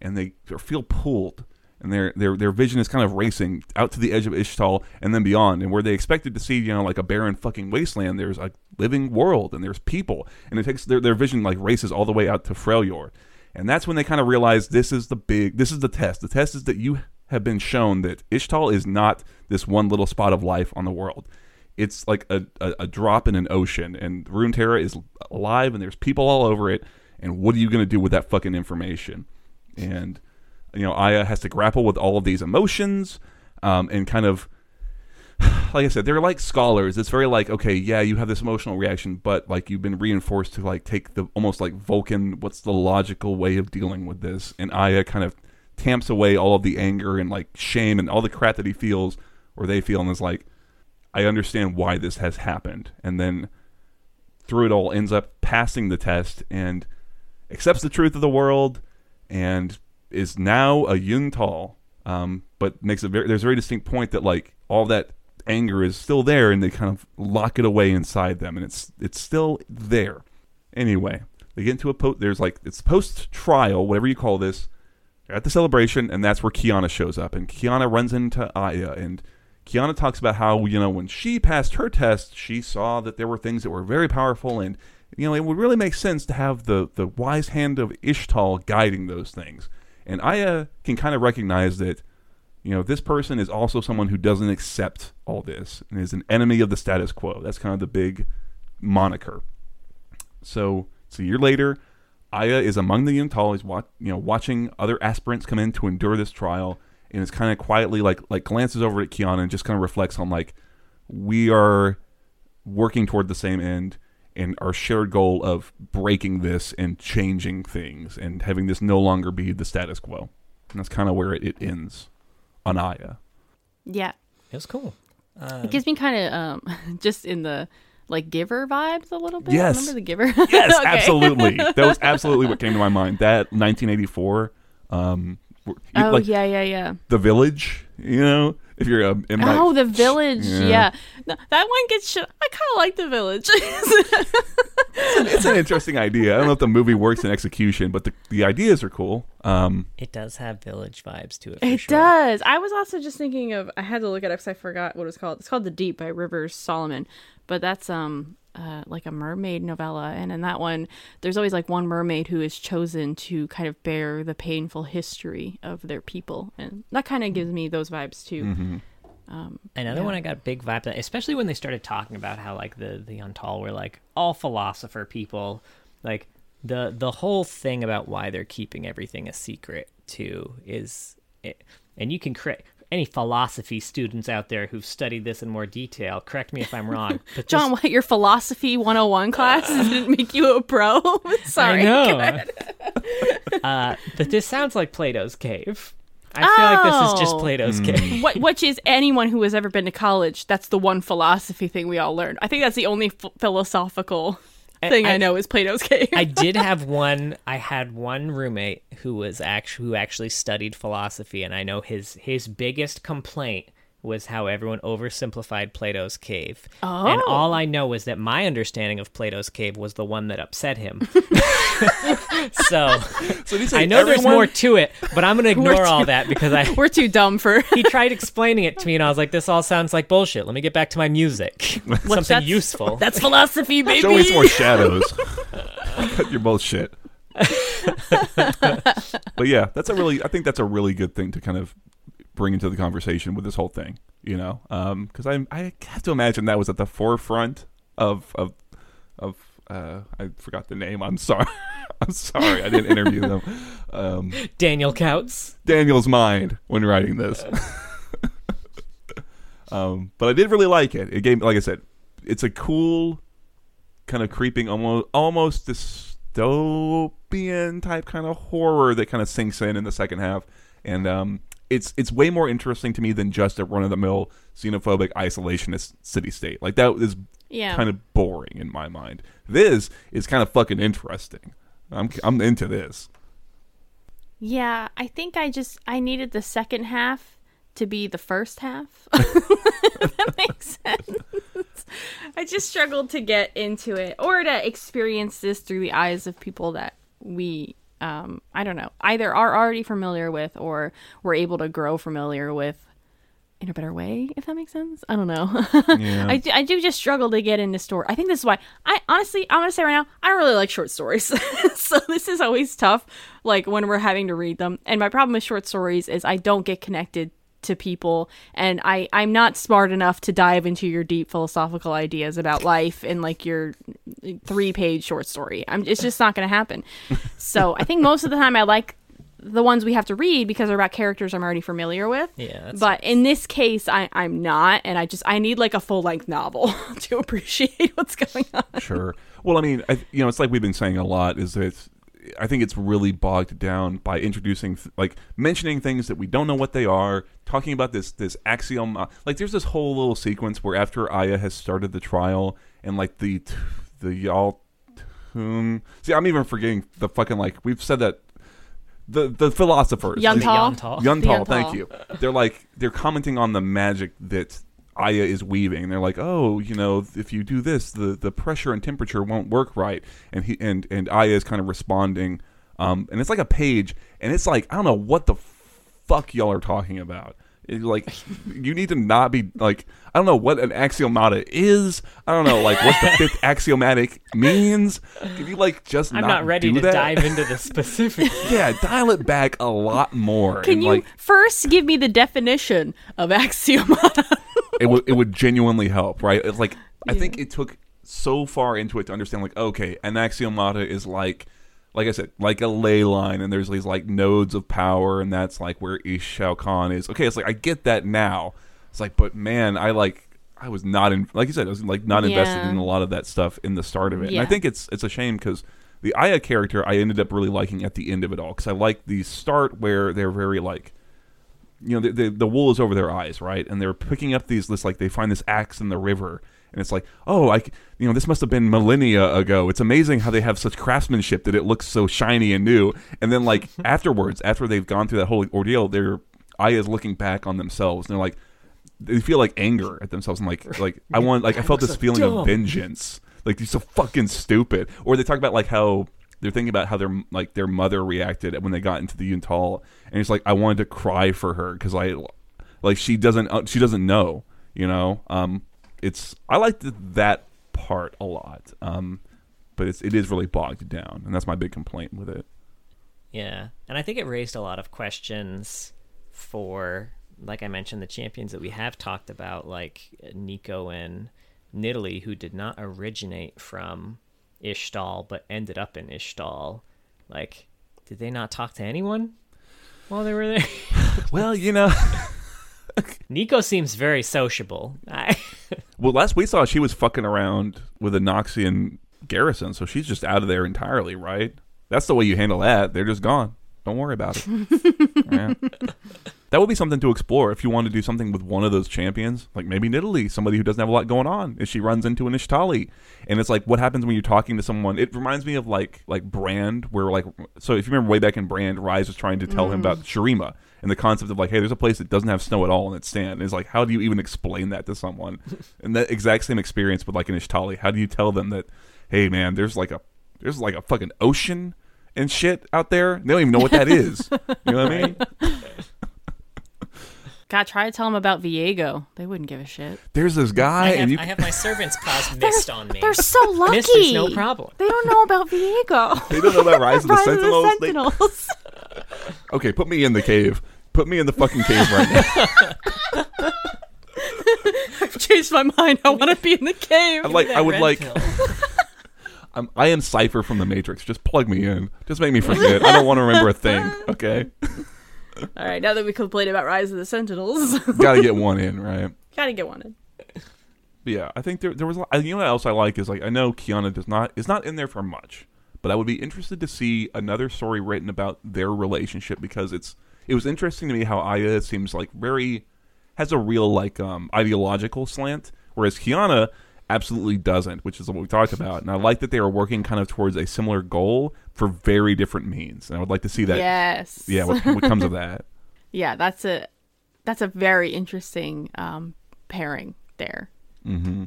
and they feel pulled and their their their vision is kind of racing out to the edge of Ixtal and then beyond. And where they expected to see, you know, like a barren fucking wasteland, there's a living world and there's people, and it takes their their vision like races all the way out to Freljord. And that's when they kind of realize this is the big, this is the test. The test is that you have been shown that Ixtal is not this one little spot of life on the world. It's like a, a, a drop in an ocean, and Runeterra is alive, and there's people all over it. And what are you going to do with that fucking information? And you know, Aya has to grapple with all of these emotions um, and kind of, (sighs) like I said, they're like scholars. It's very like, okay, yeah, you have this emotional reaction, but like you've been reinforced to like take the almost like Vulcan, what's the logical way of dealing with this? And Aya kind of tamps away all of the anger and like shame and all the crap that he feels or they feel and is like, I understand why this has happened. And then through it all ends up passing the test and accepts the truth of the world and is now a Yun Tal, um, but makes a very there's a very distinct point that like all that anger is still there, and they kind of lock it away inside them, and it's it's still there. Anyway, they get into a po- there's like it's post trial, whatever you call this, at the celebration, and that's where Qiyana shows up, and Qiyana runs into Aya, and Qiyana talks about how you know when she passed her test, she saw that there were things that were very powerful, and you know it would really make sense to have the the wise hand of Ixtal guiding those things. And Aya can kind of recognize that, you know, this person is also someone who doesn't accept all this and is an enemy of the status quo. That's kind of the big moniker. So it's a year later. Aya is among the Yun Tal. He's you know watching other aspirants come in to endure this trial, and is kind of quietly like like glances over at Qiyana and just kind of reflects on like we are working toward the same end and our shared goal of breaking this and changing things and having this no longer be the status quo. And that's kind of where it, it ends on Aya. yeah. It's cool. Uh, It gives me kind of um (laughs) just in the like giver vibes a little bit. Yes. Remember the giver? Yes, (laughs) Okay. absolutely. That was absolutely what (laughs) came to my mind. That 1984, um, you- Oh like yeah, yeah, yeah. the village. You know, if you're a in oh, the village. Yeah. Yeah, No, that one gets. Sh- I kind of like the village. (laughs) it's an interesting idea. I don't know if the movie works in execution, but the, the ideas are cool. Um, it does have village vibes to it. For It sure. does. I was also just thinking of. I had to look it up because I forgot what it was called. It's called The Deep by Rivers Solomon, but that's um uh, like a mermaid novella, and in that one, there's always like one mermaid who is chosen to kind of bear the painful history of their people, and that kind of gives me those vibes too. Mm-hmm. Another Yeah. one I got big vibes, at, especially when they started talking about how like the the Untal were like all philosopher people, like the the whole thing about why they're keeping everything a secret too is, it, and you can create. Any philosophy students out there who've studied this in more detail, correct me if I'm wrong. (laughs) But this- John, what your philosophy 101 class didn't make you a pro? (laughs) Sorry. I know. (laughs) Uh, but this sounds like Plato's cave. I feel like this is just Oh. Plato's cave. What, which is anyone who has ever been to college, that's the one philosophy thing we all learned. I think that's the only f- philosophical thing I, I- know is Plato's cave. I (laughs) did have one. I had one roommate who was actually who actually studied philosophy, and I know his his biggest complaint was how everyone oversimplified Plato's cave. And Oh. all I know is that my understanding of Plato's cave was the one that upset him. (laughs) (laughs) so So these I know there's more to it, but I'm gonna ignore too- all that because I (laughs) We're too dumb for. he tried explaining it to me, and I was like, "This all sounds like bullshit. Let me get back to my music, something that's- useful." That's philosophy, baby. Show me some more shadows. Cut your bullshit. but yeah, that's a really. I think that's a really good thing to kind of bring into the conversation with this whole thing. You know, because I I have to imagine that was at the forefront of of of. Uh, I forgot the name. I'm sorry. (laughs) I'm sorry. I didn't interview them. Um, Daniel Couts. Daniel's mind when writing this. (laughs) um, but I did really like it. It gave, like I said, it's a cool, kind of creeping, almost almost dystopian type kind of horror that kind of sinks in in the second half, and um, it's it's way more interesting to me than just a run of the mill xenophobic isolationist city state. Like that is Yeah. kind of boring in my mind. This is kind of fucking interesting. I'm I'm into this. Yeah, I think I just I needed the second half to be the first half. (laughs) That makes sense. I just struggled to get into it or to experience this through the eyes of people that we um I don't know, either are already familiar with or were able to grow familiar with in a better way, if that makes sense. I don't know. (laughs) Yeah. I, do, I do just struggle to get into story. I think this is why I honestly, I'm gonna say right now, I don't really like short stories. (laughs) so this is always tough, like when we're having to read them. And my problem with short stories is I don't get connected to people, and I I'm not smart enough to dive into your deep philosophical ideas about life in like your three page short story. I'm it's just not gonna happen. (laughs) so I think most of the time I like the ones we have to read because they're about characters I'm already familiar with. Yeah, But in this case, I, I'm not, and I just I need like a full length novel (laughs) to appreciate what's going on. Sure. Well, I mean, I, you know, it's like we've been saying a lot. Is that I think it's really bogged down by introducing, th- like, mentioning things that we don't know what they are. Talking about this this axiom. uh, Like, there's this whole little sequence where after Aya has started the trial, and like the t- the y'all. See, I'm even forgetting the fucking like we've said that the the philosophers Yun Tal. Yuntal. Yun Tal, The thank you. They're like they're commenting on the magic that Aya is weaving. They're like, oh, you know, if you do this, the the pressure and temperature won't work right. And he and and Aya is kind of responding, um, and it's like a page, and it's like I don't know what the fuck y'all are talking about. It's like (laughs) you need to not be like I don't know what an axiomata is. I don't know like what the (laughs) fifth axiomatic means. Can you like just I'm not, not ready do to that? dive into the (laughs) specifics. Yeah, dial it back a lot more. Can and, you like first give me the definition of axiomata? It would it would genuinely help, right? It's like I think it took so far into it to understand like okay, an axiomata is like like I said, like a ley line and there's these like nodes of power and that's like where Ixaocan is. Okay, it's like I get that now. It's like but man, I like I was not in like you said, I was like not invested Yeah. in a lot of that stuff in the start of it. And I think it's it's a shame cuz the Aya character I ended up really liking at the end of it all cuz I like the start where they're very like you know, the, the the wool is over their eyes, right? And they're picking up these this like they find this axe in the river, and it's like, oh, I, you know, this must have been millennia ago. It's amazing how they have such craftsmanship that it looks so shiny and new. And then like (laughs) afterwards, after they've gone through that whole ordeal, their Aya's looking back on themselves, and they're like, they feel like anger at themselves, and like like I want like I (laughs) felt this feeling of vengeance. Like you're so fucking stupid. Or they talk about like how they're thinking about how their like their mother reacted when they got into the Yun Tal, and it's like I wanted to cry for her because I like she doesn't uh, she doesn't know, you know. Um, it's I liked that part a lot. Um, but it's it is really bogged down, and that's my big complaint with it. Yeah, and I think it raised a lot of questions for, like I mentioned, the champions that we have talked about, like Neeko and Nidalee, who did not originate from Ixtal but ended up in Ixtal. Like, did they not talk to anyone while they were there? (laughs) Well, you know, (laughs) Neeko seems very sociable. I, (laughs) Well, last we saw, she was fucking around with a Noxian garrison, so she's just out of there entirely, right? That's the way you handle that. They're just gone. Don't worry about it. Yeah. That would be something to explore if you want to do something with one of those champions, like maybe Nidalee, somebody who doesn't have a lot going on. If she runs into an Ixtali, and it's like, what happens when you're talking to someone? It reminds me of like like Brand, where like, so if you remember way back in Brand, Ryze was trying to tell him about mm. Shurima and the concept of like, hey, there's a place that doesn't have snow at all in its stand. And it's like, how do you even explain that to someone? (laughs) and that exact same experience with like an Ixtali. How do you tell them that, hey, man, there's like a there's like a fucking ocean and shit out there. They don't even know what that is. You know what I mean? (laughs) God, try to tell them about Viego. They wouldn't give a shit. There's this guy, I, have, and you I have my servants cause (laughs) mist on me. They're so lucky. Mist is no problem. They don't know about Viego. (laughs) they don't know about Rise of the Rise Sentinels. of the They- Sentinels. (laughs) okay, put me in the cave. Put me in the fucking cave right now. I've changed my mind. I want to be in the cave. I'd like, I would like. I'm, I am Cypher from the Matrix. Just plug me in. Just make me forget. I don't want to remember a thing. Okay, All right, now that we complained about Rise of the Sentinels, (laughs) got to get one in, right? gotta get one in. But yeah, I think there there was. a lot- You know what else I like is like I know Qiyana does not is not in there for much, but I would be interested to see another story written about their relationship because it's it was interesting to me how Aya seems like very has a real like um ideological slant, whereas Qiyana absolutely doesn't, which is what we talked about. And I like that they are working kind of towards a similar goal for very different means, and I would like to see that. yes. Yeah, what, what comes of that? (laughs) (laughs) yeah, that's a that's a very interesting um, pairing there. Mm-hmm.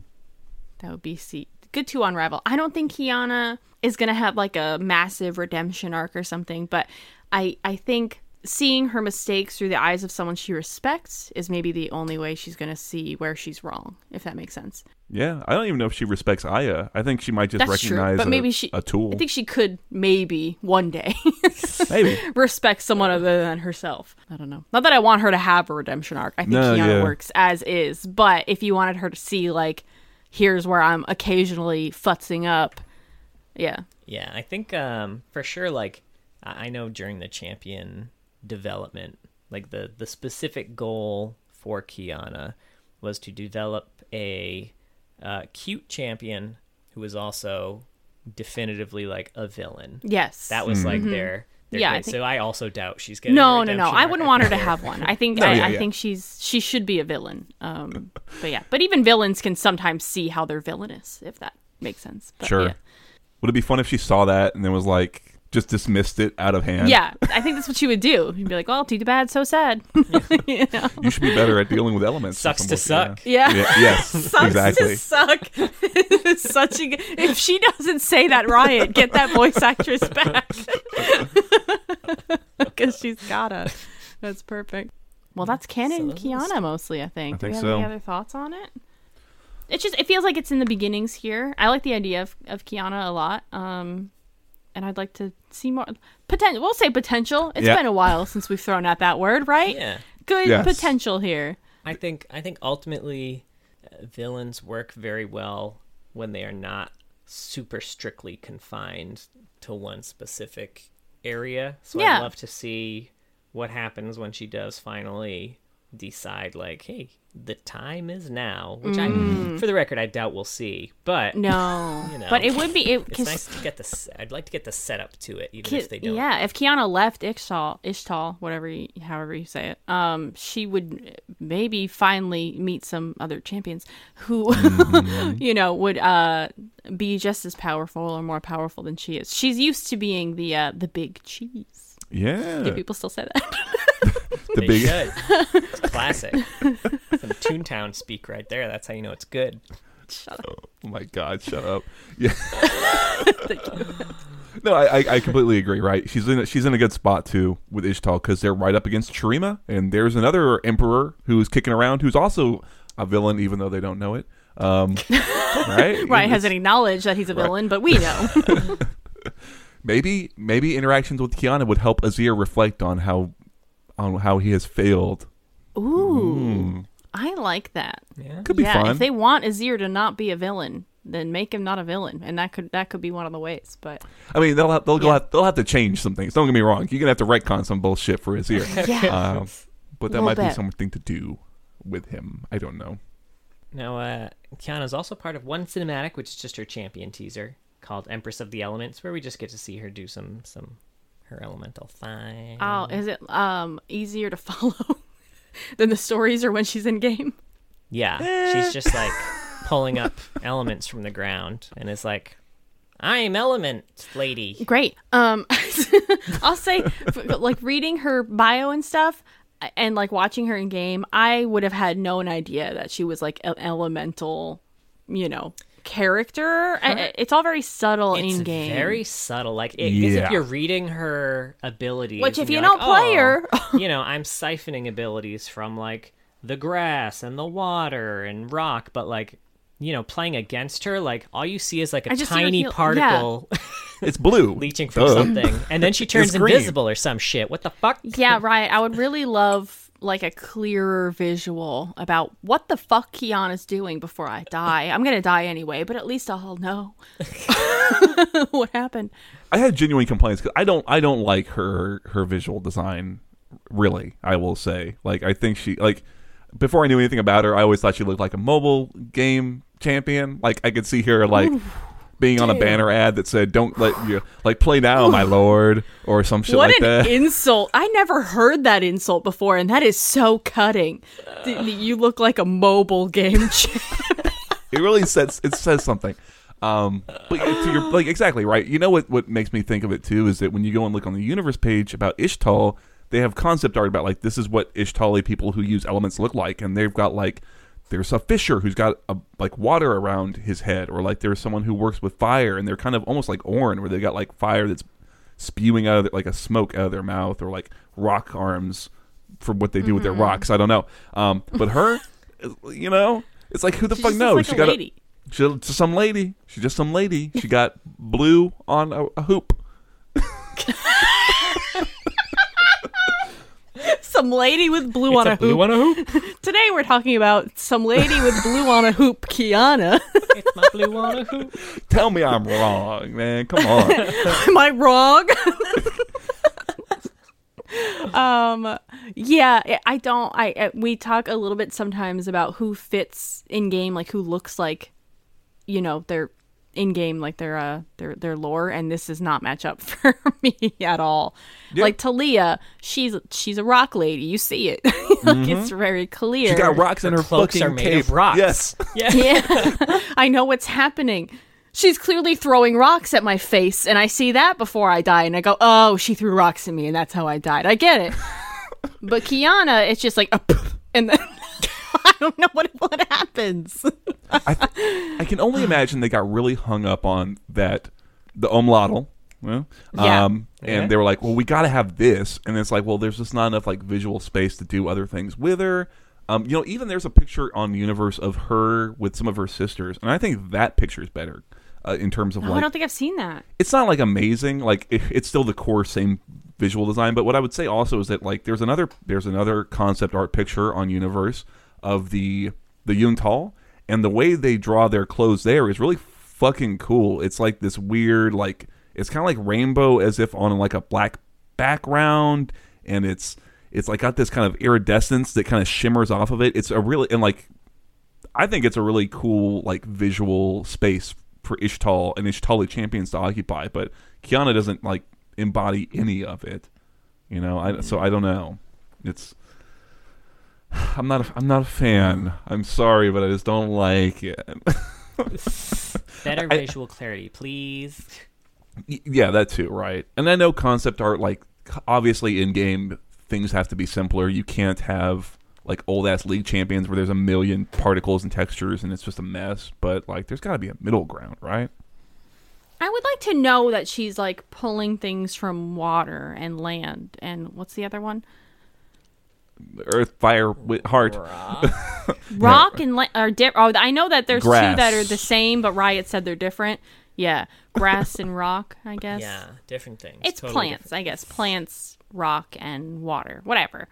That would be see good to unravel. I don't think Qiyana is gonna have like a massive redemption arc or something, but I I think seeing her mistakes through the eyes of someone she respects is maybe the only way she's gonna see where she's wrong, if that makes sense. Yeah, I don't even know if she respects Aya. I think she might just That's true, recognize but a, maybe she- a tool. I think she could maybe one day (laughs) maybe. respect someone other than herself. I don't know. Not that I want her to have a redemption arc. I think No, Qiyana yeah. works as is, but if you wanted her to see like here's where I'm occasionally futzing up. Yeah. Yeah, I think um, for sure. Like I I know during the champion development, like the the specific goal for Qiyana was to develop a uh, cute champion who was also definitively like a villain. Yes. That was like their. their Yeah, I think- so I also doubt she's getting. no, a no, no. I wouldn't want her to have one. I think (laughs) I, yeah, I yeah. think she's she should be a villain. Um, but yeah, but even villains can sometimes see how they're villainous, if that makes sense. But Sure. Yeah. Would it be fun if she saw that and then was like just dismissed it out of hand? Yeah, I think that's what she would do. You'd be like, "Oh, too bad, so sad." (laughs) (laughs) you know? You should be better at dealing with elements. Sucks to suck. Yeah. Yeah. Yeah, yes. (laughs) Sucks exactly. to suck. Such a. g- If she doesn't say that, Riot, get that voice actress back. Because she's gotta. That's perfect. Well, that's canon So that Qiyana mostly. I think. I Do we think have any other thoughts on it? It's just. It feels like it's in the beginnings here. I like the idea of of Qiyana a lot. Um, and I'd like to see more potential. We'll say potential. It's Yeah. been a while since we've thrown out that word, right? Yeah. Good Yes. potential here. I think I think ultimately uh, villains work very well when they are not super strictly confined to one specific area. So Yeah. I'd love to see what happens when she does finally decide like, hey, the time is now, which I for the record I doubt we'll see, but Mm. No, You know. but it would be. It, it's 'cause- nice to get the i'd like to get the setup to it even Ki- if they don't. Yeah, if Qiyana left Ixtal, Ixtal, whatever, you, however you say it, um, she would maybe finally meet some other champions who, Mm-hmm. (laughs) you know, would uh be just as powerful or more powerful than she is. She's used to being the uh the big cheese. Yeah. Do people still say that? (laughs) The They big. should. it's classic. (laughs) Some Toontown speak right there. That's how you know it's good. Shut up. Oh my God! Shut up. Yeah. (laughs) no, I, I I completely agree. Right? She's in a, she's in a good spot too with Ixtal because they're right up against Shurima, and there's another emperor who's kicking around who's also a villain, even though they don't know it. Um, right? Right, has any knowledge that he's a villain, but we know. Maybe maybe interactions with Qiyana would help Azir reflect on how on how he has failed. Ooh, I like that. Yeah. Could be yeah, fun. if they want Azir to not be a villain, then make him not a villain, and that could that could be one of the ways. But I mean, they'll have, they'll go Yeah. have, they'll have to change some things. Don't get me wrong. You're gonna have to retcon some bullshit for Azir. (laughs) yeah, um, but that Little might be something to do. with him. I don't know. Now, uh, Qiyana's also part of one cinematic, which is just her champion teaser called Empress of the Elements, where we just get to see her do some some her elemental thing. Oh, is it um easier to (laughs) follow than the stories or when she's in game? Yeah, she's just like pulling up (laughs) elements from the ground and it's like, "I'm element lady." Great. Um, (laughs) I'll say, like reading her bio and stuff, and like watching her in game, I would have had no idea that she was like an elemental, you know, character. I- it's all very subtle It's in game. very subtle. Like, it, 'cause Yeah. if you're reading her abilities, Which, if you don't like, play "Oh, her- you know, I'm siphoning abilities from like the grass and the water and rock, but like, you know, playing against her, like all you see is like a I just see her tiny heal- particle (laughs) It's blue. (laughs) leeching from Duh. something, and then she (laughs) turns invisible or some shit. What the fuck? yeah, right. I would really love like a clearer visual about what the fuck Qiyana's doing before I die. I'm gonna die anyway, but at least I'll know (laughs) what happened. I had genuine complaints because I don't I don't like her her visual design. Really, I will say. Like I think she like before I knew anything about her, I always thought she looked like a mobile game champion. Like I could see her like being on a banner ad that said "Don't let you like play now, my (sighs) lord" or some shit what like an that. insult! I never heard that insult before, and that is so cutting. Th- you look like a mobile game. (laughs) it really says it says something. Um, but to your like exactly right. You know what? What makes me think of it too is that when you go and look on the universe page about Ixtal, they have concept art about like this is what Ixtali people who use elements look like, and they've got like there's a fisher who's got a, like water around his head, or like there's someone who works with fire, and they're kind of almost like Ornn, where they got like fire that's spewing out of their, like a smoke out of their mouth, or like rock arms for what they do with their rocks. I don't know. Um, but her, (laughs) you know, it's like who the She fuck knows? looks she a got lady. She's just some lady. She's just some lady. She got blue on a, a hoop. (laughs) Some lady with blue It's on a, a blue hoop. on a hoop. (laughs) Today we're talking about some lady with blue on a hoop, Qiyana. (laughs) it's my blue on a hoop. Tell me I'm wrong, man. Come on. (laughs) Am I wrong? um yeah I- i don't i I- we talk a little bit sometimes about who fits in game like who looks like you know their in game like their uh their their lore and this does not match up (laughs) for me at all Yeah. like taliyah she's she's a rock lady you see it (laughs) like it's very clear She got rocks in Her her cloaks are made cape. of rocks. Yes. (laughs) Yeah. yeah i know what's happening she's clearly throwing rocks at my face and i see that before i die and i go oh she threw rocks at me and that's how i died i get it but qiyana it's just like and then i don't know what what happens I, th- I can only imagine they got really hung up on that the Ohmlatl. Well, Yeah. um, and Yeah. they were like, "Well, we got to have this," and it's like, "Well, there's just not enough like visual space to do other things with her." Um, you know, even there's a picture on the universe of her with some of her sisters, and I think that picture is better uh, in terms of oh, i don't think i've seen that it's not like amazing like it, it's still the core same visual design but what i would say also is that like there's another there's another concept art picture on universe of the the Yun Tal and the way they draw their clothes there is really fucking cool it's like this weird like it's kind of like rainbow as if on like a black background and it's it's like got this kind of iridescence that kind of shimmers off of it it's a really and like I think it's a really cool like visual space for Ixtal and Ixtali champions to occupy, but Qiyana doesn't like embody any of it. You know, I so I don't know. It's (sighs) I'm not a, I'm not a fan. I'm sorry, but I just don't like it. (laughs) Better (laughs) I- visual clarity, please. Yeah, that too, right? And I know concept art like obviously in game things have to be simpler. You can't have like old ass league champions where there's a million particles and textures and it's just a mess, but like there's got to be a middle ground, right? i would like to know that she's like pulling things from water and land and what's the other one Earth, fire, heart. rock (laughs) and la- are different. Oh, I know that there's two that are the same, but Riot said they're different. Yeah, grass and rock. I guess. Yeah, different things. it's Totally plants. I guess plants, rock, and water. Whatever.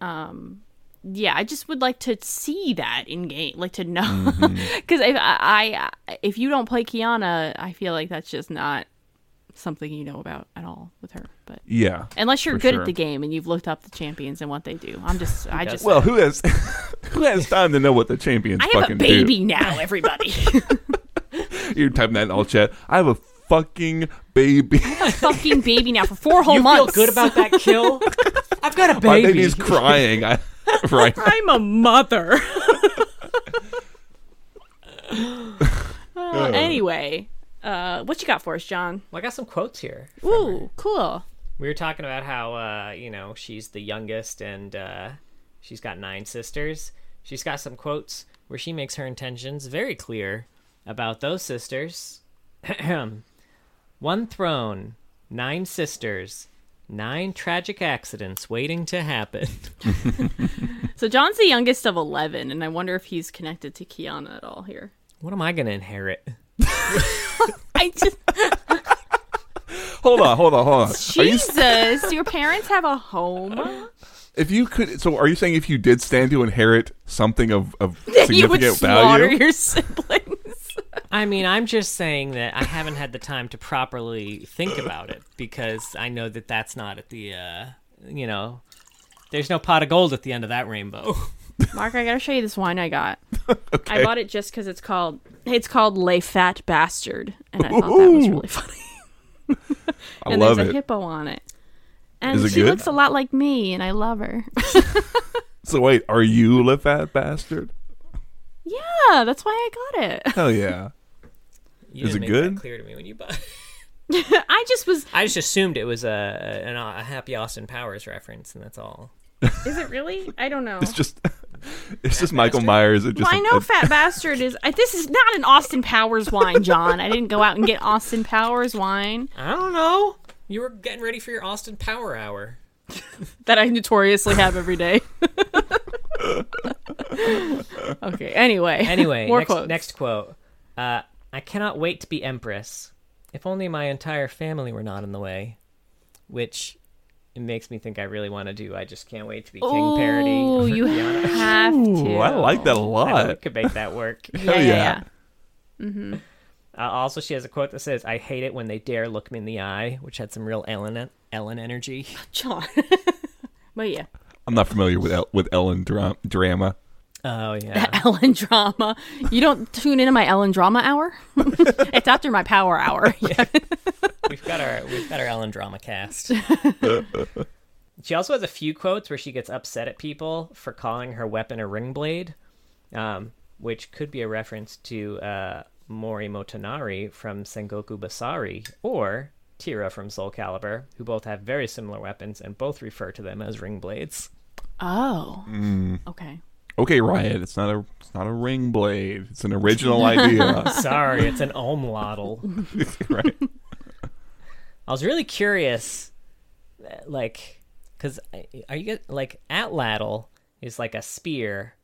Um, yeah, I just would like to see that in game, like to know, (laughs) because if I, I if you don't play Qiyana, I feel like that's just not something you know about at all with her. But Yeah. unless you're good sure. at the game and you've looked up the champions and what they do, I'm just (laughs) I just Well, who has (laughs) who has time to know what the champions I have a fucking baby now. Everybody. (laughs) You're typing that in all chat. I have a fucking baby. a fucking baby now for four whole you months. feel good about that kill? I've got a My baby. baby's crying. I, right. I'm a mother. Uh, anyway, uh, what you got for us, John? Well, I got some quotes here. from her. Ooh, cool. We were talking about how uh, you know she's the youngest and uh, she's got nine sisters. She's got some quotes where she makes her intentions very clear about those sisters. (clears throat) One throne, nine sisters, nine tragic accidents waiting to happen. (laughs) So John's the youngest of eleven, and I wonder if he's connected to Qiyana at all here. what am I gonna inherit? (laughs) I just Hold on, hold on, hold on. Are you, Jesus, your parents have a home. if you could, so are you saying if you did stand to inherit something of, of That (laughs) you would significant slaughter value? your siblings. I mean, I'm just saying that I haven't had the time to properly think about it because I know that that's not at the, uh, you know, there's no pot of gold at the end of that rainbow. Mark, I gotta show you this wine I got. (laughs) Okay. I bought it just because it's called it's called Le Fat Bastard, and I thought that was really funny. (laughs) I and love there's it. a hippo on it, and Is it she good? looks a lot like me, and I love her. (laughs) So wait, are you Le fat bastard? yeah, that's why I got it. Hell yeah. You Is didn't it make good? That clear to me when you bought. I just was. I just assumed it was a, a, a happy Austin Powers reference, and that's all. Is it really? I don't know. It's just (laughs) it's just Michael Myers. It just Well, I know a- Fat Bastard is. I, this is not an Austin Powers wine, John. I didn't go out and get Austin Powers wine I don't know. You were getting ready for your Austin Power Hour. that I notoriously have every day. okay. Anyway. Anyway, more next, quotes. next quote. Uh, I cannot wait to be Empress. If only my entire family were not in the way. Which it makes me think I really want to do. I just can't wait to be King Parody. Oh, you Qiyana. have to. Ooh, I like that a I know we lot. could make that work. (laughs) Yeah, Hell yeah, yeah. yeah. Uh, also, she has a quote that says, "I hate it when they dare look me in the eye," which had some real Ellen Ellen energy. (laughs) John. (laughs) but yeah, I'm not familiar with El- with Ellen dra- drama. Oh (laughs) yeah, Ellen drama. You don't (laughs) tune into my Ellen drama hour? (laughs) it's after my power hour. we've got our we've got our Ellen drama cast. she also has a few quotes where she gets upset at people for calling her weapon a ring blade, um, which could be a reference to uh, Mori Motonari from Sengoku Basara or Tira from Soul Calibur, who both have very similar weapons and both refer to them as ring blades. Oh. Mm. Okay. Okay, Riot. It's not a it's not a ring blade. It's an original (laughs) idea. (laughs) Sorry, it's an Ohmlatl. (laughs) right. I was really curious, uh, like, because are you get like atlatl is like a spear,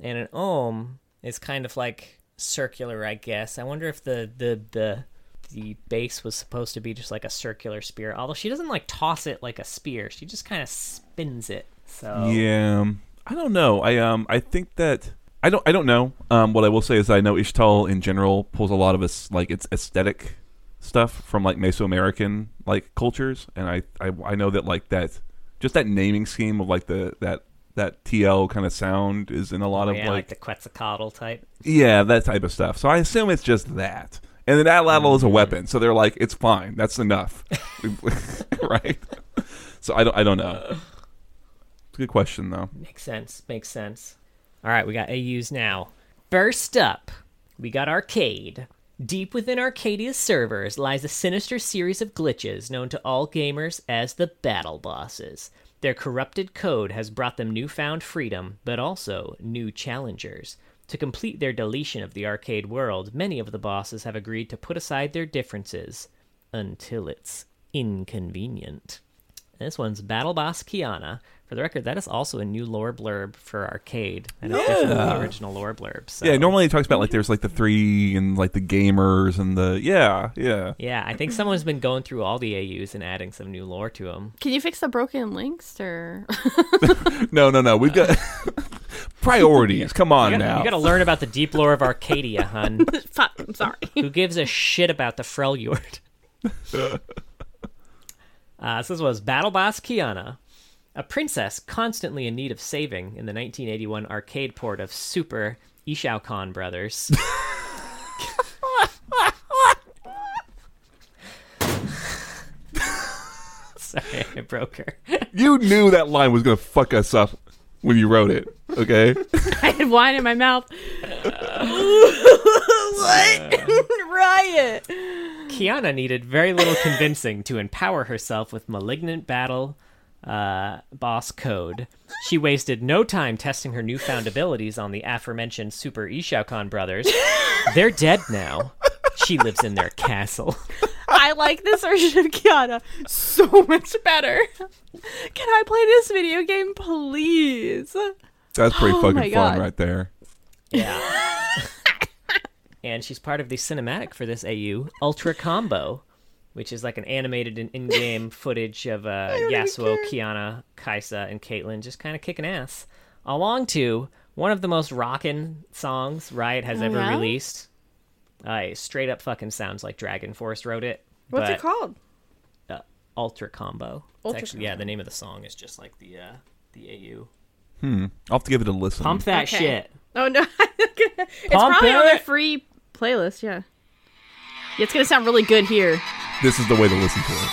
and an ohm is kind of like circular, I guess. I wonder if the the the the base was supposed to be just like a circular spear. Although she doesn't like toss it like a spear, she just kind of spins it. So Yeah, I don't know. I um I think that I don't I don't know. Um, what I will say is I know Ixtal in general pulls a lot of its like its aesthetic stuff from like Mesoamerican like cultures, and I I, I know that like that just that naming scheme of like the that that TL kind of sound is in a lot of Oh, yeah, like, like the Quetzalcoatl type. yeah that type of stuff. So I assume it's just that. And then Atlatl is a weapon, so they're like, it's fine. That's enough, (laughs) (laughs) right? So I don't, I don't know. It's a good question though. Makes sense. Makes sense. All right, we got AUs now. First up, we got Arcade. Deep within Arcadia's servers lies a sinister series of glitches known to all gamers as the Battle Bosses. Their corrupted code has brought them newfound freedom, but also new challengers. To complete their deletion of the arcade world, many of the bosses have agreed to put aside their differences until it's inconvenient. This one's Battle Boss Qiyana. For the record, that is also a new lore blurb for arcade. And it's different than the Yeah. original lore blurb. So. Yeah, normally it talks about like there's like the three and like the gamers and the yeah, yeah. Yeah, I think someone's been going through all the AUs and adding some new lore to them. Can you fix the broken links or? (laughs) No, no, no. We've got (laughs) priorities. Come on You gotta, now. you gotta learn about the deep lore of Arcadia, hun. (laughs) Fuck. I'm sorry. Who gives a shit about the Freljord? Uh, so this was Battle Boss Qiyana, a princess constantly in need of saving in the 1981 arcade port of Super Ixaocan Brothers. (laughs) (laughs) Sorry, I broke her. You knew that line was going to fuck us up when you wrote it. Okay. (laughs) I had wine in my mouth. what? (laughs) Riot. Qiyana needed very little convincing to empower herself with malignant battle uh, boss code. She wasted no time testing her newfound abilities on the aforementioned Super Ishao brothers. They're dead now. She lives in their castle. I like this version of Qiyana so much better. Can I play this video game, please? That's pretty Oh fucking fun God. right there. Yeah. (laughs) and she's part of the cinematic for this AU, Ultra Combo, which is like an animated and in-game (laughs) footage of uh, Yasuo. Qiyana, Kai'Sa, and Caitlyn just kind of kicking ass. Along to one of the most rockin' songs Riot has Oh, ever yeah? released. Uh, it straight up fucking sounds like Dragon Force wrote it. What's but, it called? Uh, Ultra Combo. It's Ultra actually, yeah, the name of the song is just like the uh, the AU. Hmm. I'll have to give it a listen. Pump that Okay. shit. Oh no, (laughs) it's Pump probably on their free playlist. Yeah. yeah, it's gonna sound really good here. This is the way to listen to it.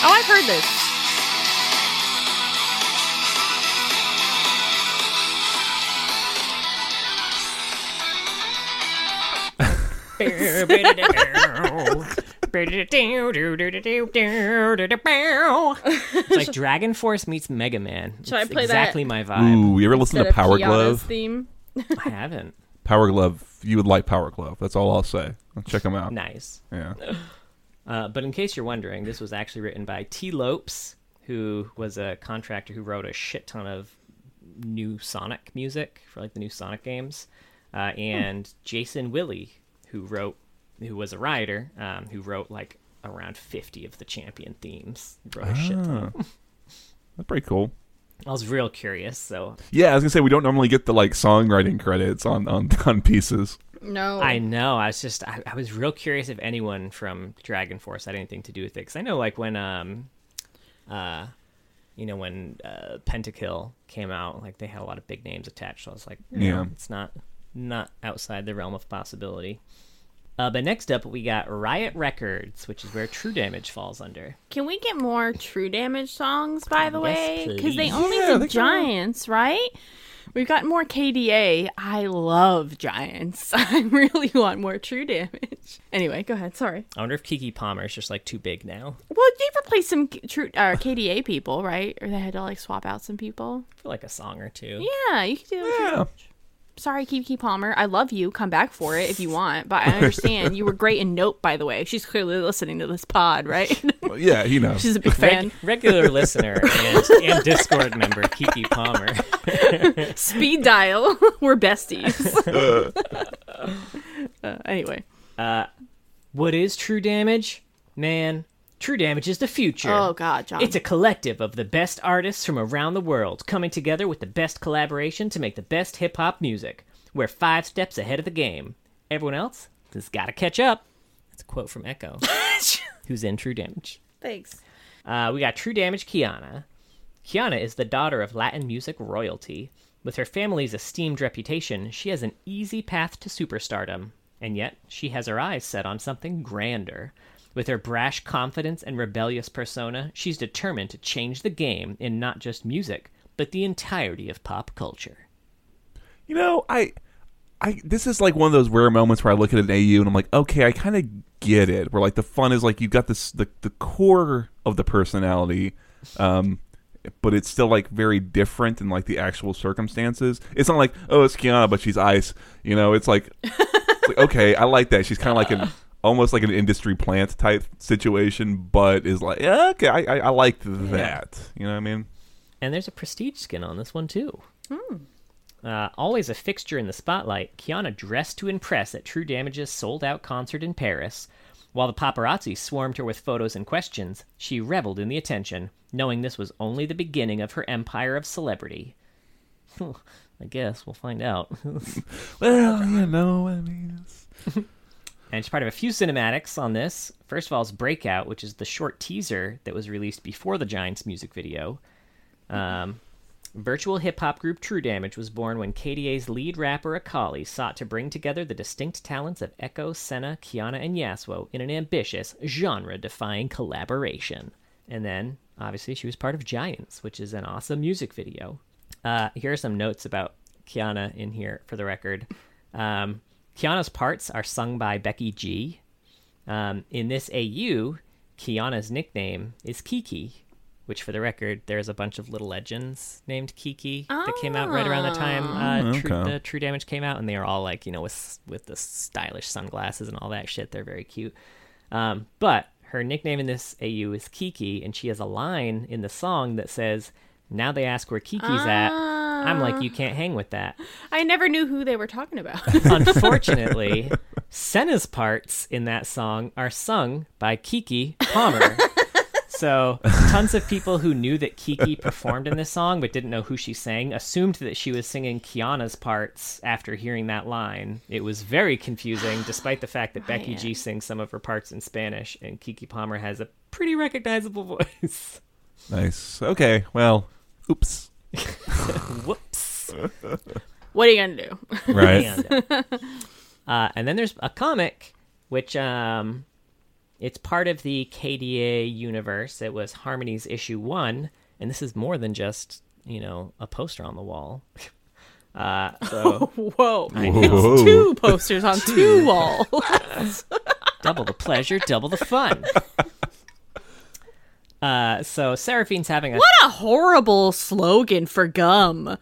Oh, I've heard this. It's like Dragon Force meets Mega Man. Should I It's play that? exactly my vibe. Ooh, you ever listen Instead to Power Glove? theme. I haven't. Power Glove, you would like Power Glove. That's all I'll say. Check them out. Nice. Yeah. Uh, but in case you're wondering, this was actually written by T. Lopes, who was a contractor who wrote a shit ton of new Sonic music for like the new Sonic games, uh, and Jason Willey, who wrote, who was a writer, um, who wrote like around 50 of the champion themes. He wrote a shit ton. Ah. (laughs) That's pretty cool. I was real curious, so Yeah, I was gonna say we don't normally get the like songwriting credits on on, (laughs) on pieces. No, I know. I was just, I, I was real curious if anyone from Dragon Force had anything to do with it. Because I know, like, when, um, uh, you know, when uh, Pentakill came out, like, they had a lot of big names attached. So I was like, you Yeah. it's not, not outside the realm of possibility. Uh, but next up, we got Riot Records, which is where True Damage falls under. Can we get more True Damage songs, by the Yes, way? Because they only Yeah, did they kinda- Giants, right? We've got more KDA. I love Giants. (laughs) I really want more True Damage. Anyway, go ahead. Sorry. I wonder if Keke Palmer is just, like, too big now. Well, they replaced some True uh, KDA people, right? Or they had to like swap out some people. For, like, a song or two. Yeah, you could do. Yeah. Sorry, Keke Palmer. I love you. Come back for it if you want. But I (laughs) understand you were great in Nope, by the way. She's clearly listening to this pod, right? Well, yeah, you know. (laughs) She's a big Reg- fan. regular listener and, and Discord member Keke Palmer. (laughs) Speed dial. We're besties. uh, anyway. What is true damage? Man, true damage is the future. Oh God, John. It's a collective of the best artists from around the world coming together with the best collaboration to make the best hip hop music. We're five steps ahead of the game. Everyone else has got to catch up. That's a quote from Ekko, (laughs) who's in True Damage. Thanks. Uh, we got True Damage Qiyana. Qiyana is the daughter of Latin music royalty. With her family's esteemed reputation, she has an easy path to superstardom. And yet, she has her eyes set on something grander. With her brash confidence and rebellious persona, she's determined to change the game in not just music, but the entirety of pop culture. You know, I, I this is like one of those rare moments where I look at an AU and I'm like, okay, I kind of get it. Where like the fun is like you've got this the the core of the personality, um, but it's still like very different in like the actual circumstances. It's not like oh, it's Qiyana, but she's ice. You know, it's like, it's like okay, I like that. She's kind of like an almost like an industry plant type situation, but is like yeah, okay, I I, I like that. You know what I mean? And there's a prestige skin on this one, too. Uh, always a fixture in the spotlight, Qiyana dressed to impress at True Damage's sold out concert in Paris. While the paparazzi swarmed her with photos and questions, she reveled in the attention, knowing this was only the beginning of her empire of celebrity. (laughs) I guess we'll find out. (laughs) Well, you know, what I mean, it's... (laughs) and it's part of a few cinematics on this. First of all, is Breakout, which is the short teaser that was released before the Giants music video. Um, virtual hip hop group True Damage was born when KDA's lead rapper Akali sought to bring together the distinct talents of Ekko, Senna, Qiyana, and Yasuo in an ambitious, genre defying collaboration. And then, obviously, she was part of Giants, which is an awesome music video. Uh, here are some notes about Qiyana in here for the record. Um, Qiyana's parts are sung by Becky G. Um, in this AU, Qiyana's nickname is Kiki, which, for the record, there's a bunch of little legends named Kiki that came out right around the time uh, Oh, True, the True Damage came out, and they are all like, you know, with with the stylish sunglasses and all that shit. They're very cute. Um, but her nickname in this AU is Kiki, and she has a line in the song that says, "Now they ask where Kiki's at." I'm like, you can't hang with that. (laughs) I never knew who they were talking about. (laughs) Unfortunately, Senna's parts in that song are sung by Keke Palmer. (laughs) So, tons of people who knew that Keke performed in this song but didn't know who she sang assumed that she was singing Qiyana's parts after hearing that line. It was very confusing, despite the fact that (sighs) oh, Becky G sings some of her parts in Spanish and Keke Palmer has a pretty recognizable voice. Nice. Okay. Well, oops. Whoops. (laughs) what are you gonna do? Right. (laughs) And, uh, and then there's a comic, which um, it's part of the KDA universe. It was Harmony's issue one, and this is more than just you know a poster on the wall. (laughs) Uh, so Whoa! Whoa. Two posters on two walls. double the pleasure, double the fun. Uh, so Seraphine's having a what a horrible slogan for gum.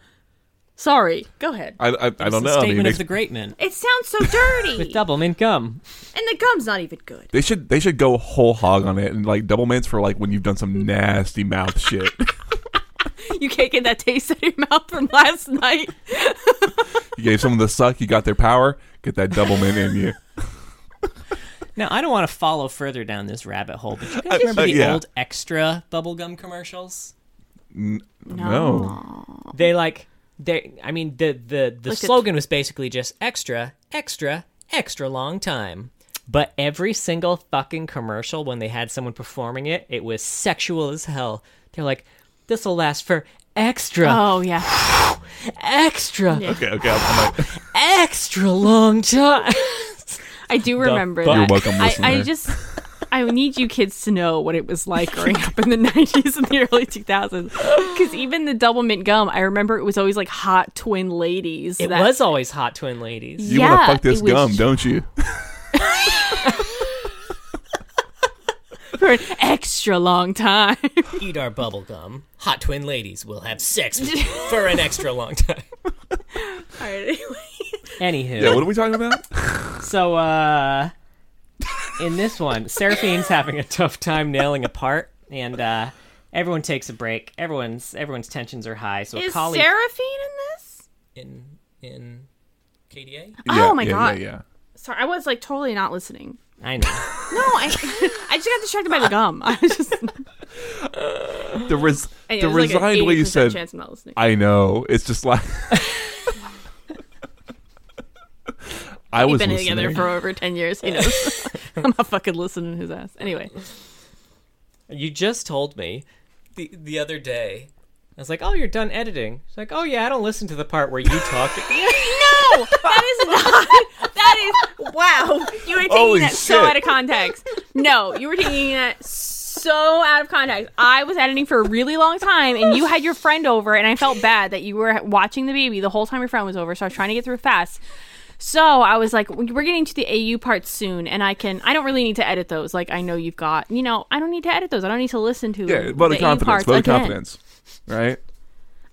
Sorry, go ahead. I, I, I don't a know. I statement mean, of the great man It sounds so dirty, (laughs) with double mint gum. and the gum's not even good. they should they should go whole hog on it and like double mints for like when you've done some nasty mouth shit. (laughs) (laughs) You can't get that taste out of your mouth from last night. you gave someone the suck, you got their power. Get that double mint in you. Now I don't want to follow further down this rabbit hole, but you guys (laughs) remember uh, the yeah. old extra bubblegum commercials? No. no. they like they i mean the the the Like a- slogan was basically just extra extra extra long time but every single fucking commercial when they had someone performing it it was sexual as hell they're like this will last for extra Oh yeah. (sighs) extra Yeah. Okay, okay. I'm, I'm like, (laughs) extra long time (laughs) I do remember fuck? that. You're welcome, I, listener. I just I need you kids to know what it was like growing up in the (laughs) 90s and the early 2000s. Because even the double mint gum, I remember it was always like hot twin ladies. it that- was always hot twin ladies you want to fuck this it was gum, don't you? for an extra long time. (laughs) eat our bubble gum hot twin ladies will have sex with (laughs) you for an extra long time All right, anyway. Anywho Yeah. What are we talking about? (laughs) So, uh, in this one, Seraphine's having a tough time nailing a part, and uh, everyone takes a break. Everyone's everyone's tensions are high. So, Is Kali Seraphine in this? in in KDA, Oh my yeah, God. Yeah, Sorry, I was like totally not listening. I know. (laughs) No, I I just got distracted by the gum. I was just yeah. The res- and it the was like resigned way you said. chance I'm not listening. I know. It's just like. (laughs) I We've was been listening. together for over 10 years. He knows. (laughs) (laughs) I'm not fucking listening to his ass. Anyway. You just told me the the other day. I was like, "Oh, you're done editing." She's like, "Oh yeah, I don't listen to the part where you talk." (laughs) No, that is not. That is wow. You were taking Holy that so out of context. No, you were taking that so out of context. I was editing for a really long time, and you had your friend over, and I felt bad that you were watching the baby the whole time your friend was over. So I was trying to get through fast. So I was like, we're getting to the AU parts soon, and I can. I don't really need to edit those. Like I know you've got. You know, I don't need to edit those. I don't need to listen to Yeah, vote the confidence. of again. confidence. Right?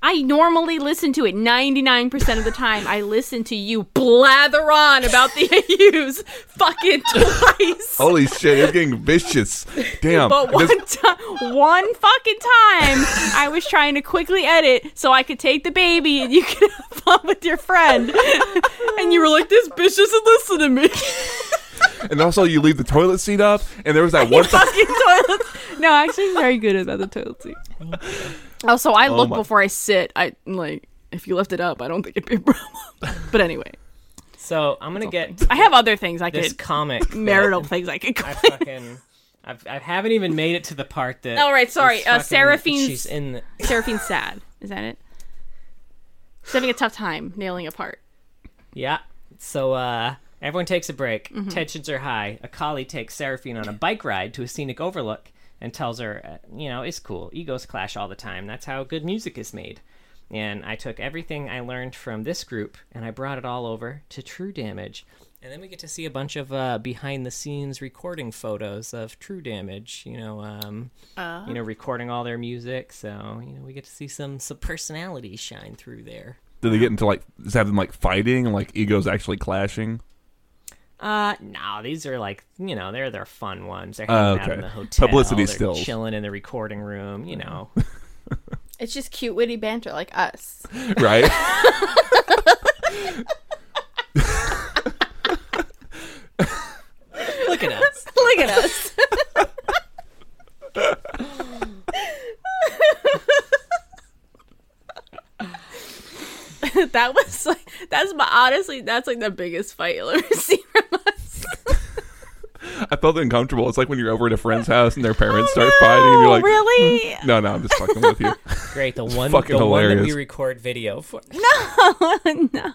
I normally listen to it 99% of the time. I listen to you blather on about the (laughs) AUs fucking twice. Holy shit, it's getting vicious. Damn. but one This- one fucking time, I was trying to quickly edit so I could take the baby and you could have fun with your friend. and you were like, "This bitch doesn't listen to me." (laughs) and also, you leave the toilet seat up, and there was that one. fucking toilet. No, actually, he's very good about the toilet seat. (laughs) Oh, so I look my- before I sit. I like if you left it up, I don't think it'd be a (laughs) problem. but anyway, So I'm gonna get I have other things I this could comic (laughs) marital things I could. I fucking. I've, I haven't even made it to the part that. All right, sorry, is uh, fucking- Seraphine's- She's in. The, (laughs) Seraphine's sad. Is that it? She's having a tough time nailing a part. yeah. So uh, everyone takes a break. Mm-hmm. Tensions are high. A Akali takes Seraphine on a bike ride to a scenic overlook and tells her, uh, you know, it's cool. Egos clash all the time. That's how good music is made. And I took everything I learned from this group and I brought it all over to True Damage. And then we get to see a bunch of uh, behind the scenes recording photos of True Damage, you know, um, Uh, you know, recording all their music. So, you know, we get to see some, some personality shine through there. Did they get into like is have them like fighting and like egos actually clashing? Uh, no, these are like you know they're their fun ones. They're hanging out okay. in the hotel. Publicity they're stills. chilling in the recording room. You know, (laughs) it's just cute, witty banter like us. Right? (laughs) look at us. Look at us. (laughs) (laughs) that was like that's my honestly that's like the biggest fight you'll (laughs) ever see from us. (laughs) I felt uncomfortable. It's like when you're over at a friend's house and their parents start fighting and you're like, really? no, no, I'm just fucking with you. Great, the one, Fucking the one that we record video for. no. No,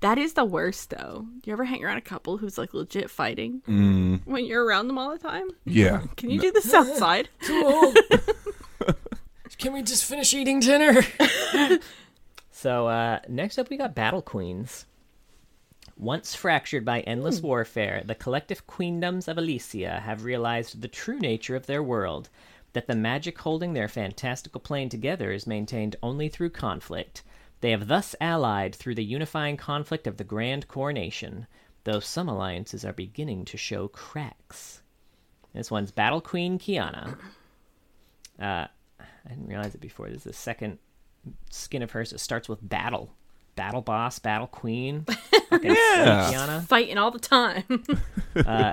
that is the worst though. You ever hang around a couple who's like legit fighting Mm, when you're around them all the time? yeah. Can you do this outside? Can we just finish eating dinner? So uh, next up, we got Battle Queens. Once fractured by endless warfare, the collective queendoms of Elysia have realized the true nature of their world that the magic holding their fantastical plane together is maintained only through conflict. They have thus allied through the unifying conflict of the Grand Coronation, though some alliances are beginning to show cracks. This one's Battle Queen Qiyana. Uh, I didn't realize it before. This is the second skin of hers. It starts with battle. Battle boss, battle queen. (laughs) Yeah. Qiyana. Fighting all the time. (laughs) uh,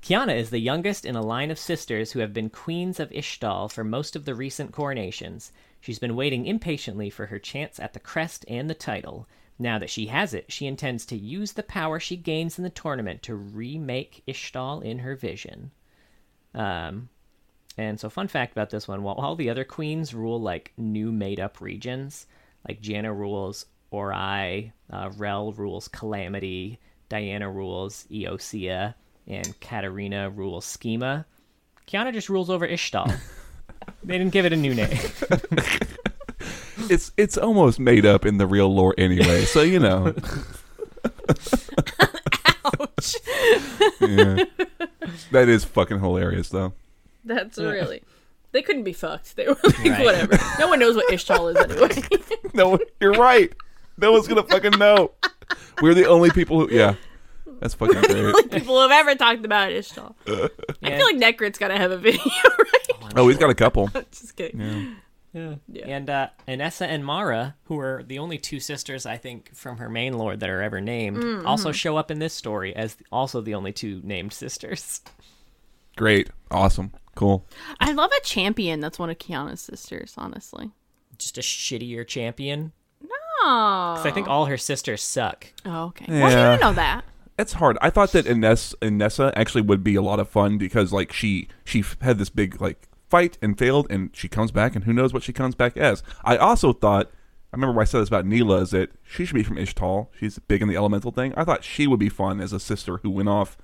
Qiyana is the youngest in a line of sisters who have been queens of Ixtal for most of the recent coronations. She's been waiting impatiently for her chance at the crest and the title. Now that she has it, she intends to use the power she gains in the tournament to remake Ixtal in her vision. Um, and so, fun fact about this one: while all the other queens rule like new made-up regions, like Janna rules Ori, uh, Rell rules Calamity, Diana rules Eosia, and Katarina rules Schema. Qiyana just rules over Ixtal. (laughs) they didn't give it a new name. (laughs) It's it's almost made up in the real lore anyway, so you know. (laughs) Ouch. Yeah. That is fucking hilarious though. That's really. They couldn't be fucked. They were like, Right. whatever. No one knows what Ixtal is anyway. (laughs) No, you're right. No one's gonna fucking know. We're the only people who. Yeah, that's fucking great. People who have ever talked about Ixtal. (laughs) I feel like Necrit's gotta have a video, (laughs) right? Oh, he's got a couple. Just kidding. Yeah. Yeah. Yeah. And uh, Anessa and Mara, who are the only two sisters I think from her main lord that are ever named, also show up in this story as also the only two named sisters. Great, awesome, cool. I love a champion that's one of Qiyana's sisters, honestly. Just a shittier champion. Oh. 'Cause I think all her sisters suck. Oh, okay. Well, Yeah. you didn't know that. It's hard. I thought that Ines Inessa actually would be a lot of fun because like she she had this big like fight and failed, and she comes back, and who knows what she comes back as. I also thought. I remember I said this about Nilah is that she should be from Ixtal. She's big in the elemental thing. I thought she would be fun as a sister who went off,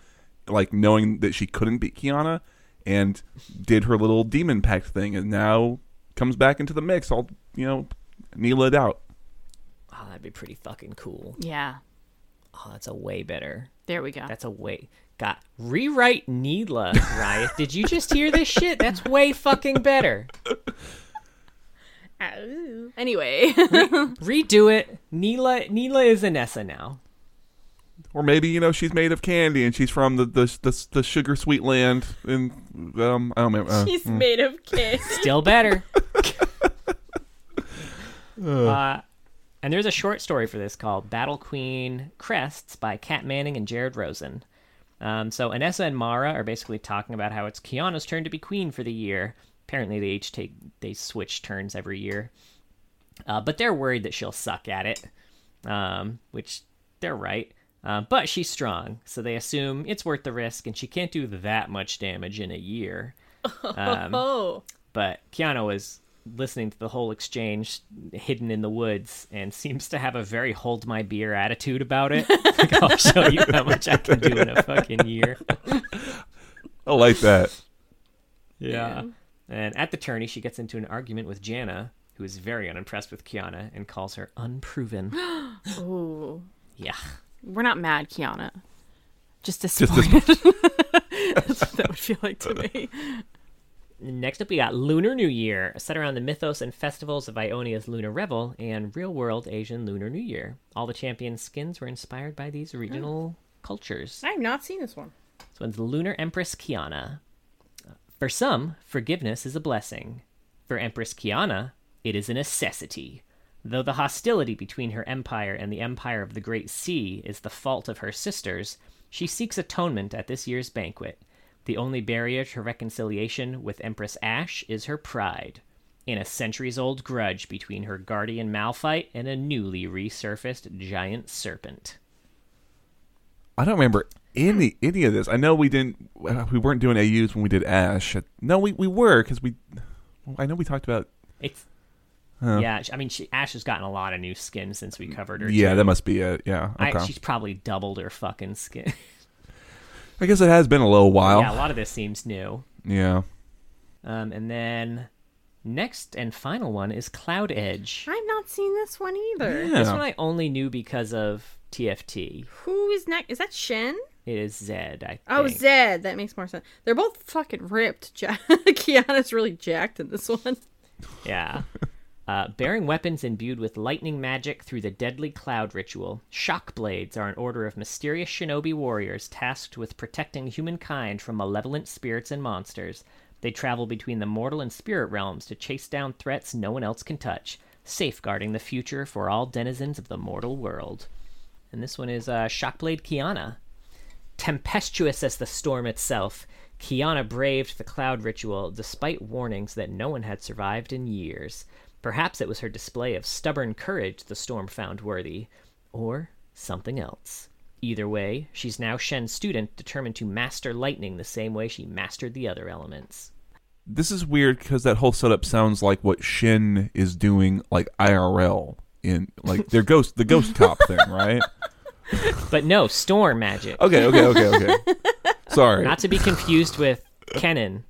like knowing that she couldn't beat Qiyana, and did her little demon pact thing, and now comes back into the mix. All you know, Nilah it out. Oh, that'd be pretty fucking cool. Yeah. Oh, that's a way better. There we go. That's a way. Got rewrite Nilah, Riot. Did you just hear this shit? That's way fucking better. (laughs) Ow. Anyway. Redo it. Nilah Nilah is Anessa now. Or maybe you know she's made of candy and she's from the the the, the sugar sweet land in um I don't remember. Uh, She's made of candy. Still better. (laughs) uh, and there's a short story for this called Battle Queen Crests by Kat Manning and Jared Rosen. Um, so Anessa and Mara are basically talking about how it's Qiyana's turn to be queen for the year. Apparently, they each take they switch turns every year. Uh, but they're worried that she'll suck at it, um, which they're right. Uh, but she's strong, so they assume it's worth the risk, and she can't do that much damage in a year. Um, (laughs) Oh. but Qiyana was listening to the whole exchange hidden in the woods and (laughs) seems to have a very hold my beer attitude about it. (laughs) like, I'll show you how much I can do in a fucking year. I like that. Yeah. And at the tourney, she gets into an argument with Janna, who is very unimpressed with Qiyana and calls her unproven. (gasps) Ooh. yeah. We're not mad, Qiyana. Just Just disappointed. (laughs) That's what that would feel like to me. Next up, we got Lunar New Year, set around the mythos and festivals of Ionia's Lunar Revel and real world Asian Lunar New Year. All the champion skins were inspired by these regional cultures. I have not seen this one. This one's Lunar Empress Qiyana. For some, forgiveness is a blessing. For Empress Qiyana, it is a necessity. Though the hostility between her empire and the empire of the Great Sea is the fault of her sisters, she seeks atonement at this year's banquet. The only barrier to reconciliation with Empress Ashe is her pride, in a centuries old grudge between her guardian Malphite and a newly resurfaced giant serpent. I don't remember any any of this. I know we didn't. We weren't doing AUs when we did Ashe. No, we we were because we. I know we talked about. It's Huh. yeah. I mean, she, Ashe has gotten a lot of new skin since we covered her. Yeah, too. that must be it. Yeah. I, she's probably doubled her fucking skin. (laughs) I guess it has been a little while. yeah, a lot of this seems new. Yeah. Um, and then next and final one is Cloud Edge. I've not seen this one either. Yeah. This one I only knew because of TFT. Who is next? Is that Shen? It is Zed. I Oh. Zed. That makes more sense. They're both fucking ripped. Ja- (laughs) Qiyana's really jacked in this one. Yeah. (laughs) Uh, bearing weapons imbued with lightning magic through the deadly cloud ritual, shock blades are an order of mysterious shinobi warriors tasked with protecting humankind from malevolent spirits and monsters. They travel between the mortal and spirit realms to chase down threats no one else can touch, safeguarding the future for all denizens of the mortal world. And this one is uh, Shockblade Qiyana. Tempestuous as the storm itself, Qiyana braved the cloud ritual despite warnings that no one had survived in years. Perhaps it was her display of stubborn courage the storm found worthy, or something else. Either way, she's now Shen's student determined to master lightning the same way she mastered the other elements. This is weird because that whole setup sounds like what Shen is doing, like IRL in like their (laughs) ghost, the ghost cop thing, right? (laughs) But no, storm magic. Okay, okay, okay, okay. Sorry. Not to be confused with Kennen.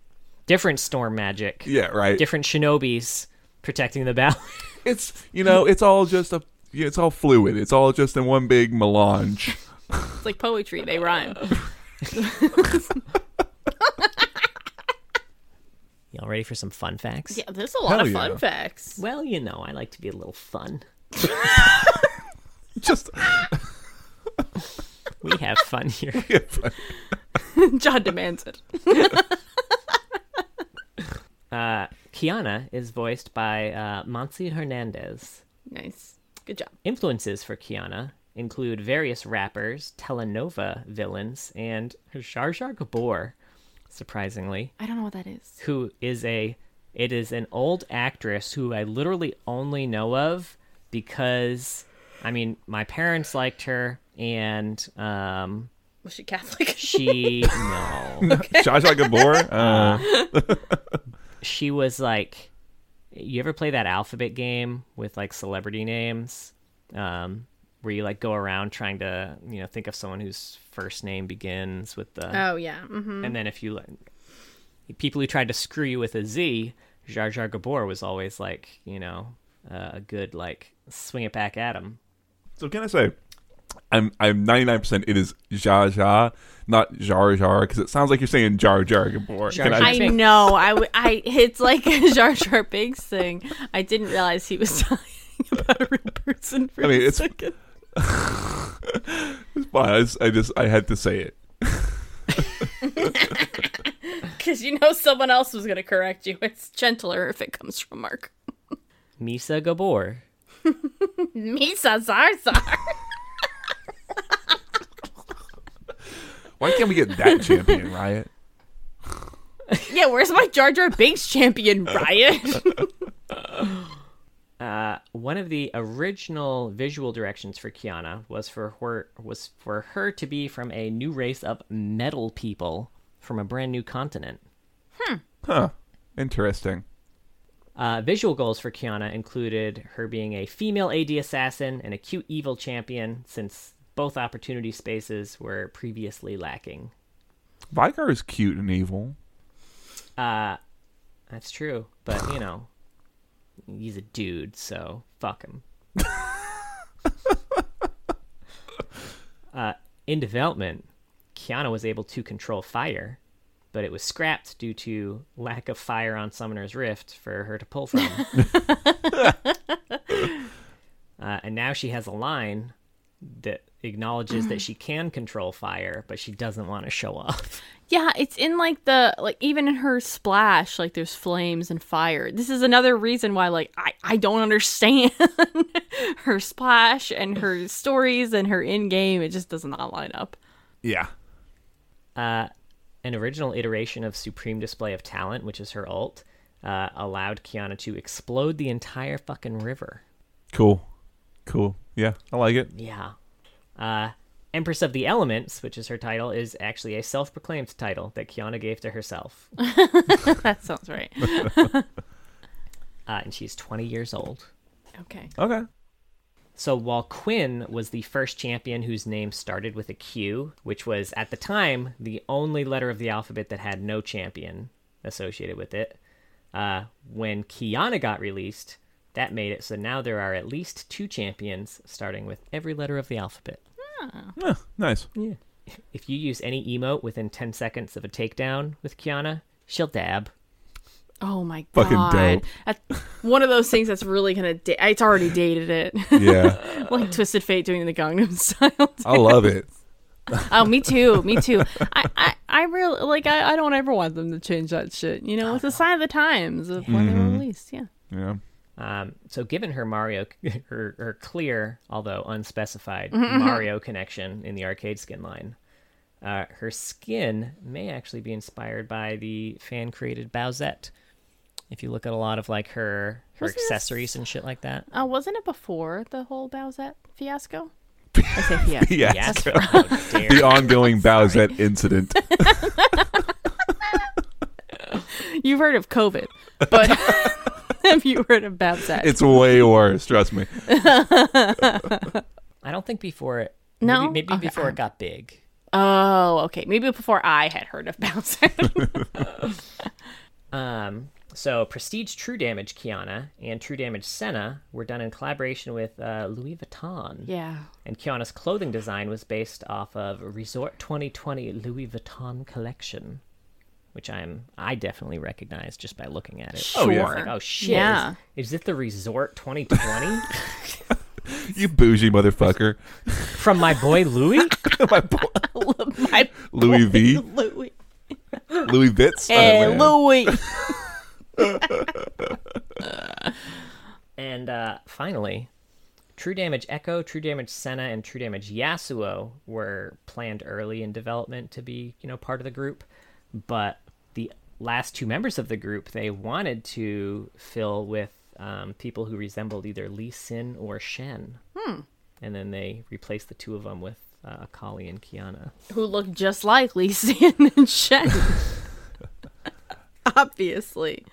Different storm magic. yeah, right. Different shinobis protecting the balance. (laughs) It's you know, it's all just a, it's all fluid. It's all just in one big melange. It's like poetry. They rhyme. Y'all ready for some fun facts? Yeah, there's a lot Hell of yeah. fun facts. Well, you know, I like to be a little fun. (laughs) just We have fun (laughs) here. John demands it. Uh, Qiyana is voiced by uh, Monsi Hernandez. Nice. Good job. Influences for Qiyana include various rappers, telenova villains, and Jar Jar Gabor, surprisingly, I don't know what that is. who is a it is an old actress who I literally only know of because I mean my parents liked her and um Was she Catholic? she (laughs) no (laughs) Zsa Zsa Gabor. (laughs) Uh, she was like you ever play that alphabet game with like celebrity names um where you like go around trying to you know think of someone whose first name begins with the oh yeah. hmm and then if you like people who tried to screw you with a z jar jar gabor was always like you know uh, a good like swing it back at him so can I say, I'm I'm 99. percent It is Zsa Zsa, not Jar Jar, because it sounds like you're saying Jar Jar Gabor. Jar Can Jar I, I know. I, w- I it's like a (laughs) Jar Jar Binks thing. I didn't realize he was (laughs) talking about a real person for I mean, a it's- second. it's (laughs) fine. I just, I just I had to say it. Because you know someone else was going to correct you. It's gentler if it comes from Mark. misa gabor Misa Zarzar. Why can't we get that (laughs) champion, Riot? yeah, where's my Jar Jar Binks champion, Riot? (laughs) Uh, one of the original visual directions for Qiyana was for her was for her to be from a new race of metal people from a brand new continent. Huh. Interesting. Uh, visual goals for Qiyana included her being a female AD assassin and a cute evil champion, since both opportunity spaces were previously lacking. Veigar is cute and evil. Uh, that's true, but you know, he's a dude, so fuck him. (laughs) uh, in development, Qiyana was able to control fire, but it was scrapped due to lack of fire on Summoner's Rift for her to pull from. (laughs) uh, and now she has a line that acknowledges that she can control fire, but she doesn't want to show off. (laughs) Yeah, it's in like the like even in her splash, like there's flames and fire. This is another reason why like I I don't understand (laughs) her splash and her stories and her in game. It just does not line up. Yeah. Uh, an original iteration of Supreme Display of Talent, which is her ult, uh, allowed Qiyana to explode the entire fucking river. Cool. Cool. Yeah, I like it. Yeah. Uh, Empress of the Elements, which is her title, is actually a self proclaimed title that Qiyana gave to herself. (laughs) that sounds right. (laughs) Uh, and she's 20 years old. Okay. Okay. So while Quinn was the first champion whose name started with a Q, which was at the time the only letter of the alphabet that had no champion associated with it, uh, when Qiyana got released, that made it so now there are at least two champions starting with every letter of the alphabet. Ah. Yeah, nice. Yeah. If you use any emote within 10 seconds of a takedown with Qiyana, she'll dab. Oh my god. Fucking dope. That's one of those things that's really gonna. Da- it's already dated it. Yeah. (laughs) like Twisted Fate doing the Gangnam Style. (laughs) I love it. oh, me too. Me too. I, I, I really like. I, I don't ever want them to change that shit. You know, oh, it's a sign of the times of when they were mm-hmm. released. Yeah. Yeah. Um, so, given her Mario, (laughs) her, her clear, although unspecified, (laughs) Mario connection in the arcade skin line, uh, her skin may actually be inspired by the fan created Bowsette. If you look at a lot of like her her Wasn't this- accessories and shit like that. Uh, wasn't it before the whole Bowsette fiasco? (laughs) I say fiasco. Yes. Yes. How The you. ongoing Bowsette incident. You've heard of COVID, but (laughs) have you heard of Bowsette? It's way worse, trust me. (laughs) I don't think before it. No? Maybe, maybe Okay, before it got big. oh, okay. Maybe before I had heard of Bowsette. (laughs) Um, so Prestige True Damage Qiyana and True Damage Senna were done in collaboration with uh, Louis Vuitton. yeah. And Qiyana's clothing design was based off of Resort 2020 Louis Vuitton collection, which I'm I definitely recognize just by looking at it. Oh, yeah. Like, oh shit! Yeah. Is, is it the Resort 2020 (laughs) You bougie motherfucker. from my boy Louis? (laughs) My boy, (laughs) My Louis V. Louis. Louis Vitz. Hey, Oh. Louis. And uh, finally, True Damage Ekko, True Damage Senna, and True Damage Yasuo were planned early in development to be, you know, part of the group. But the last two members of the group, they wanted to fill with um, people who resembled either Lee Sin or Shen. Hmm. And then they replaced the two of them with uh, Akali and Qiyana. Who look just like Lee Sin (laughs) and Shen. (laughs) Obviously.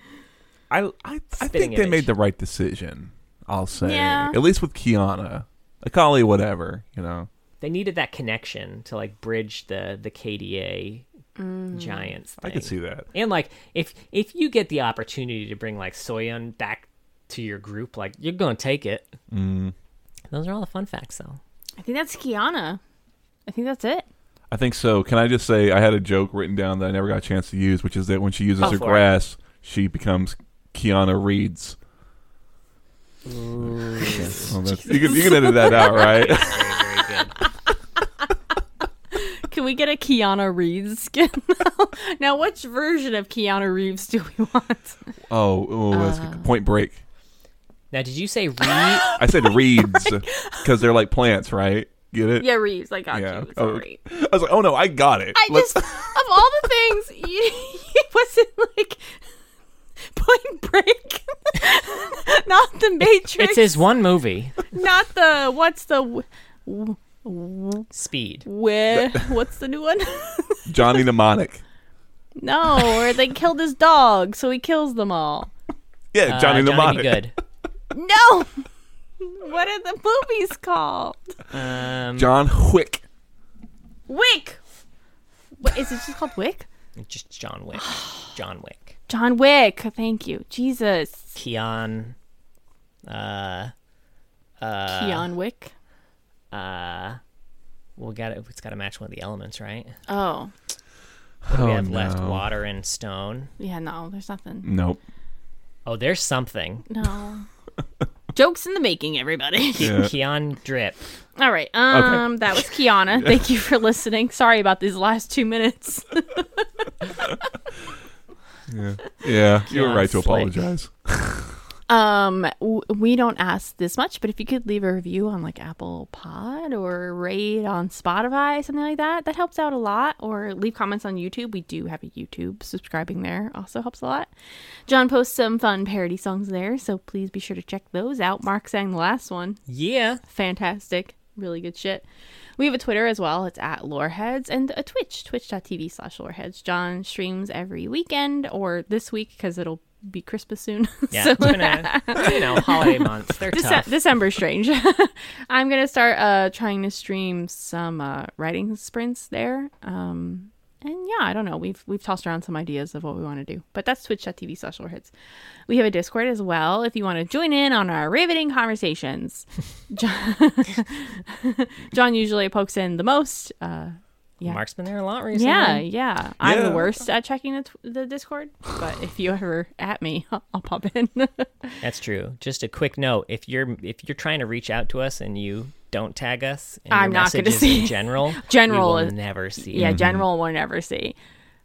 I, I, I Spitting think they made the right decision. I'll say, Yeah. at least with Qiyana, Akali, whatever. You know, They needed that connection to like bridge the the KDA giants. I could see that. And like if if you get the opportunity to bring like Soyeon back to your group, like you're gonna take it. Mm. Those are all the fun facts though. I think that's Qiyana. I think that's it. I think so. Can I just say I had a joke written down that I never got a chance to use, which is that when she uses Go her for it. grass, she becomes Qiyana Reeds. Ooh. Well, (laughs) you, can, you can edit that out, right? (laughs) very, very. Can we get a Keanu Reeves skin? (laughs) now, which version of Keanu Reeves do we want? oh, oh that's Uh. good. Point Break. Now, did you say (laughs) Reed? I said reeds because they're like plants, right? Get it? Yeah, Reeves. I got Yeah. you. It's Oh, all right. I was like, oh no, I got it. I Let's- just of all the things, (laughs) it wasn't like Point Break. not the Matrix. It's his one movie. Not the what's the w- w- w- Speed. where (laughs) what's the new one? (laughs) Johnny Mnemonic. no, or they killed his dog, so he kills them all. Yeah, Uh, Johnny Johnny Mnemonic. Be Good. (laughs) No. What are the movies called? Um, John Wick. Wick. What is it just called Wick? just John Wick. (sighs) John Wick. John Wick. Thank you, Jesus. Keon. Uh. Uh. Keon Wick. Uh. we'll got it. It's got to match one of the elements, right? Oh, What do we Oh, have left? no. Water and stone. yeah. No, there's nothing. Nope. Oh, there's something. No. (laughs) Jokes in the making, everybody. (laughs) Yeah. Keon drip. All right. Um, that was Qiyana. (laughs) Thank you for listening. Sorry about these last two minutes. Yeah. Yeah. You were Yeah, right to slick. apologize. Um, w- we don't ask this much, but if you could leave a review on like Apple Pod or rate on Spotify, something like that, that helps out a lot. Or leave comments on YouTube. We do have a YouTube. Subscribing there also helps a lot. John posts some fun parody songs there, so please be sure to check those out. Mark sang the last one. Yeah. Fantastic. Really good shit. We have a Twitter as well. It's at Loreheads and a Twitch, twitch.tv slash Loreheads. John streams every weekend or this week because it'll be Christmas soon. (laughs) Yeah. So- it's been a, (laughs) you know, holiday months. They're Dece- tough. December's strange. (laughs) I'm gonna start uh trying to stream some uh writing sprints there. Um and yeah, I don't know. We've we've tossed around some ideas of what we want to do. But that's twitch.tv slash hits. We have a Discord as well if you want to join in on our riveting conversations. John, John usually pokes in the most. Uh yeah. Mark's been there a lot recently. yeah, yeah. I'm the Yeah. worst at checking the, tw- the Discord, but if you ever at me, (laughs) I'll, I'll pop in. (laughs) That's true. Just a quick note: if you're if you're trying to reach out to us and you don't tag us, in I'm your not gonna messages see. in general, (laughs) General we will is- never see. yeah, general we'll never see.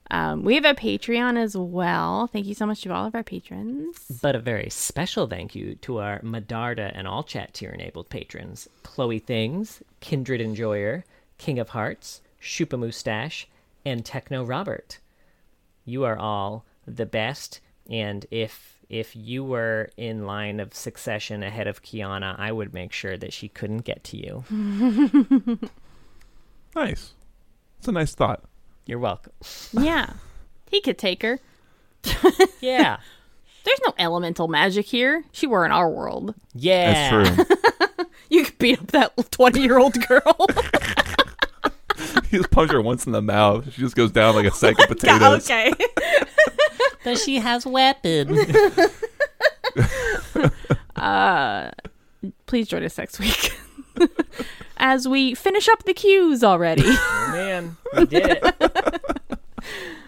Um, we have a Patreon as well. Thank you so much to all of our patrons. But a very special thank you to our Medarda and All Chat tier enabled patrons Chloe Things, Kindred Enjoyer, King of Hearts, Shupa Mustache, and Techno Robert. You are all the best, and if if you were in line of succession ahead of Qiyana, I would make sure that she couldn't get to you. (laughs) Nice. It's a nice thought. You're welcome. (laughs) Yeah, he could take her. (laughs) Yeah. There's no elemental magic here. She were in our world. Yeah. That's true. You could beat up that 20 year old girl. (laughs) you just punch her once in the mouth. She just goes down like a sack of (laughs) potatoes. okay. (laughs) But she has weapons. Uh, please join us next week as we finish up the cues already oh, man. We did it.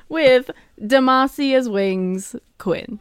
with Demacia's Wings Quinn.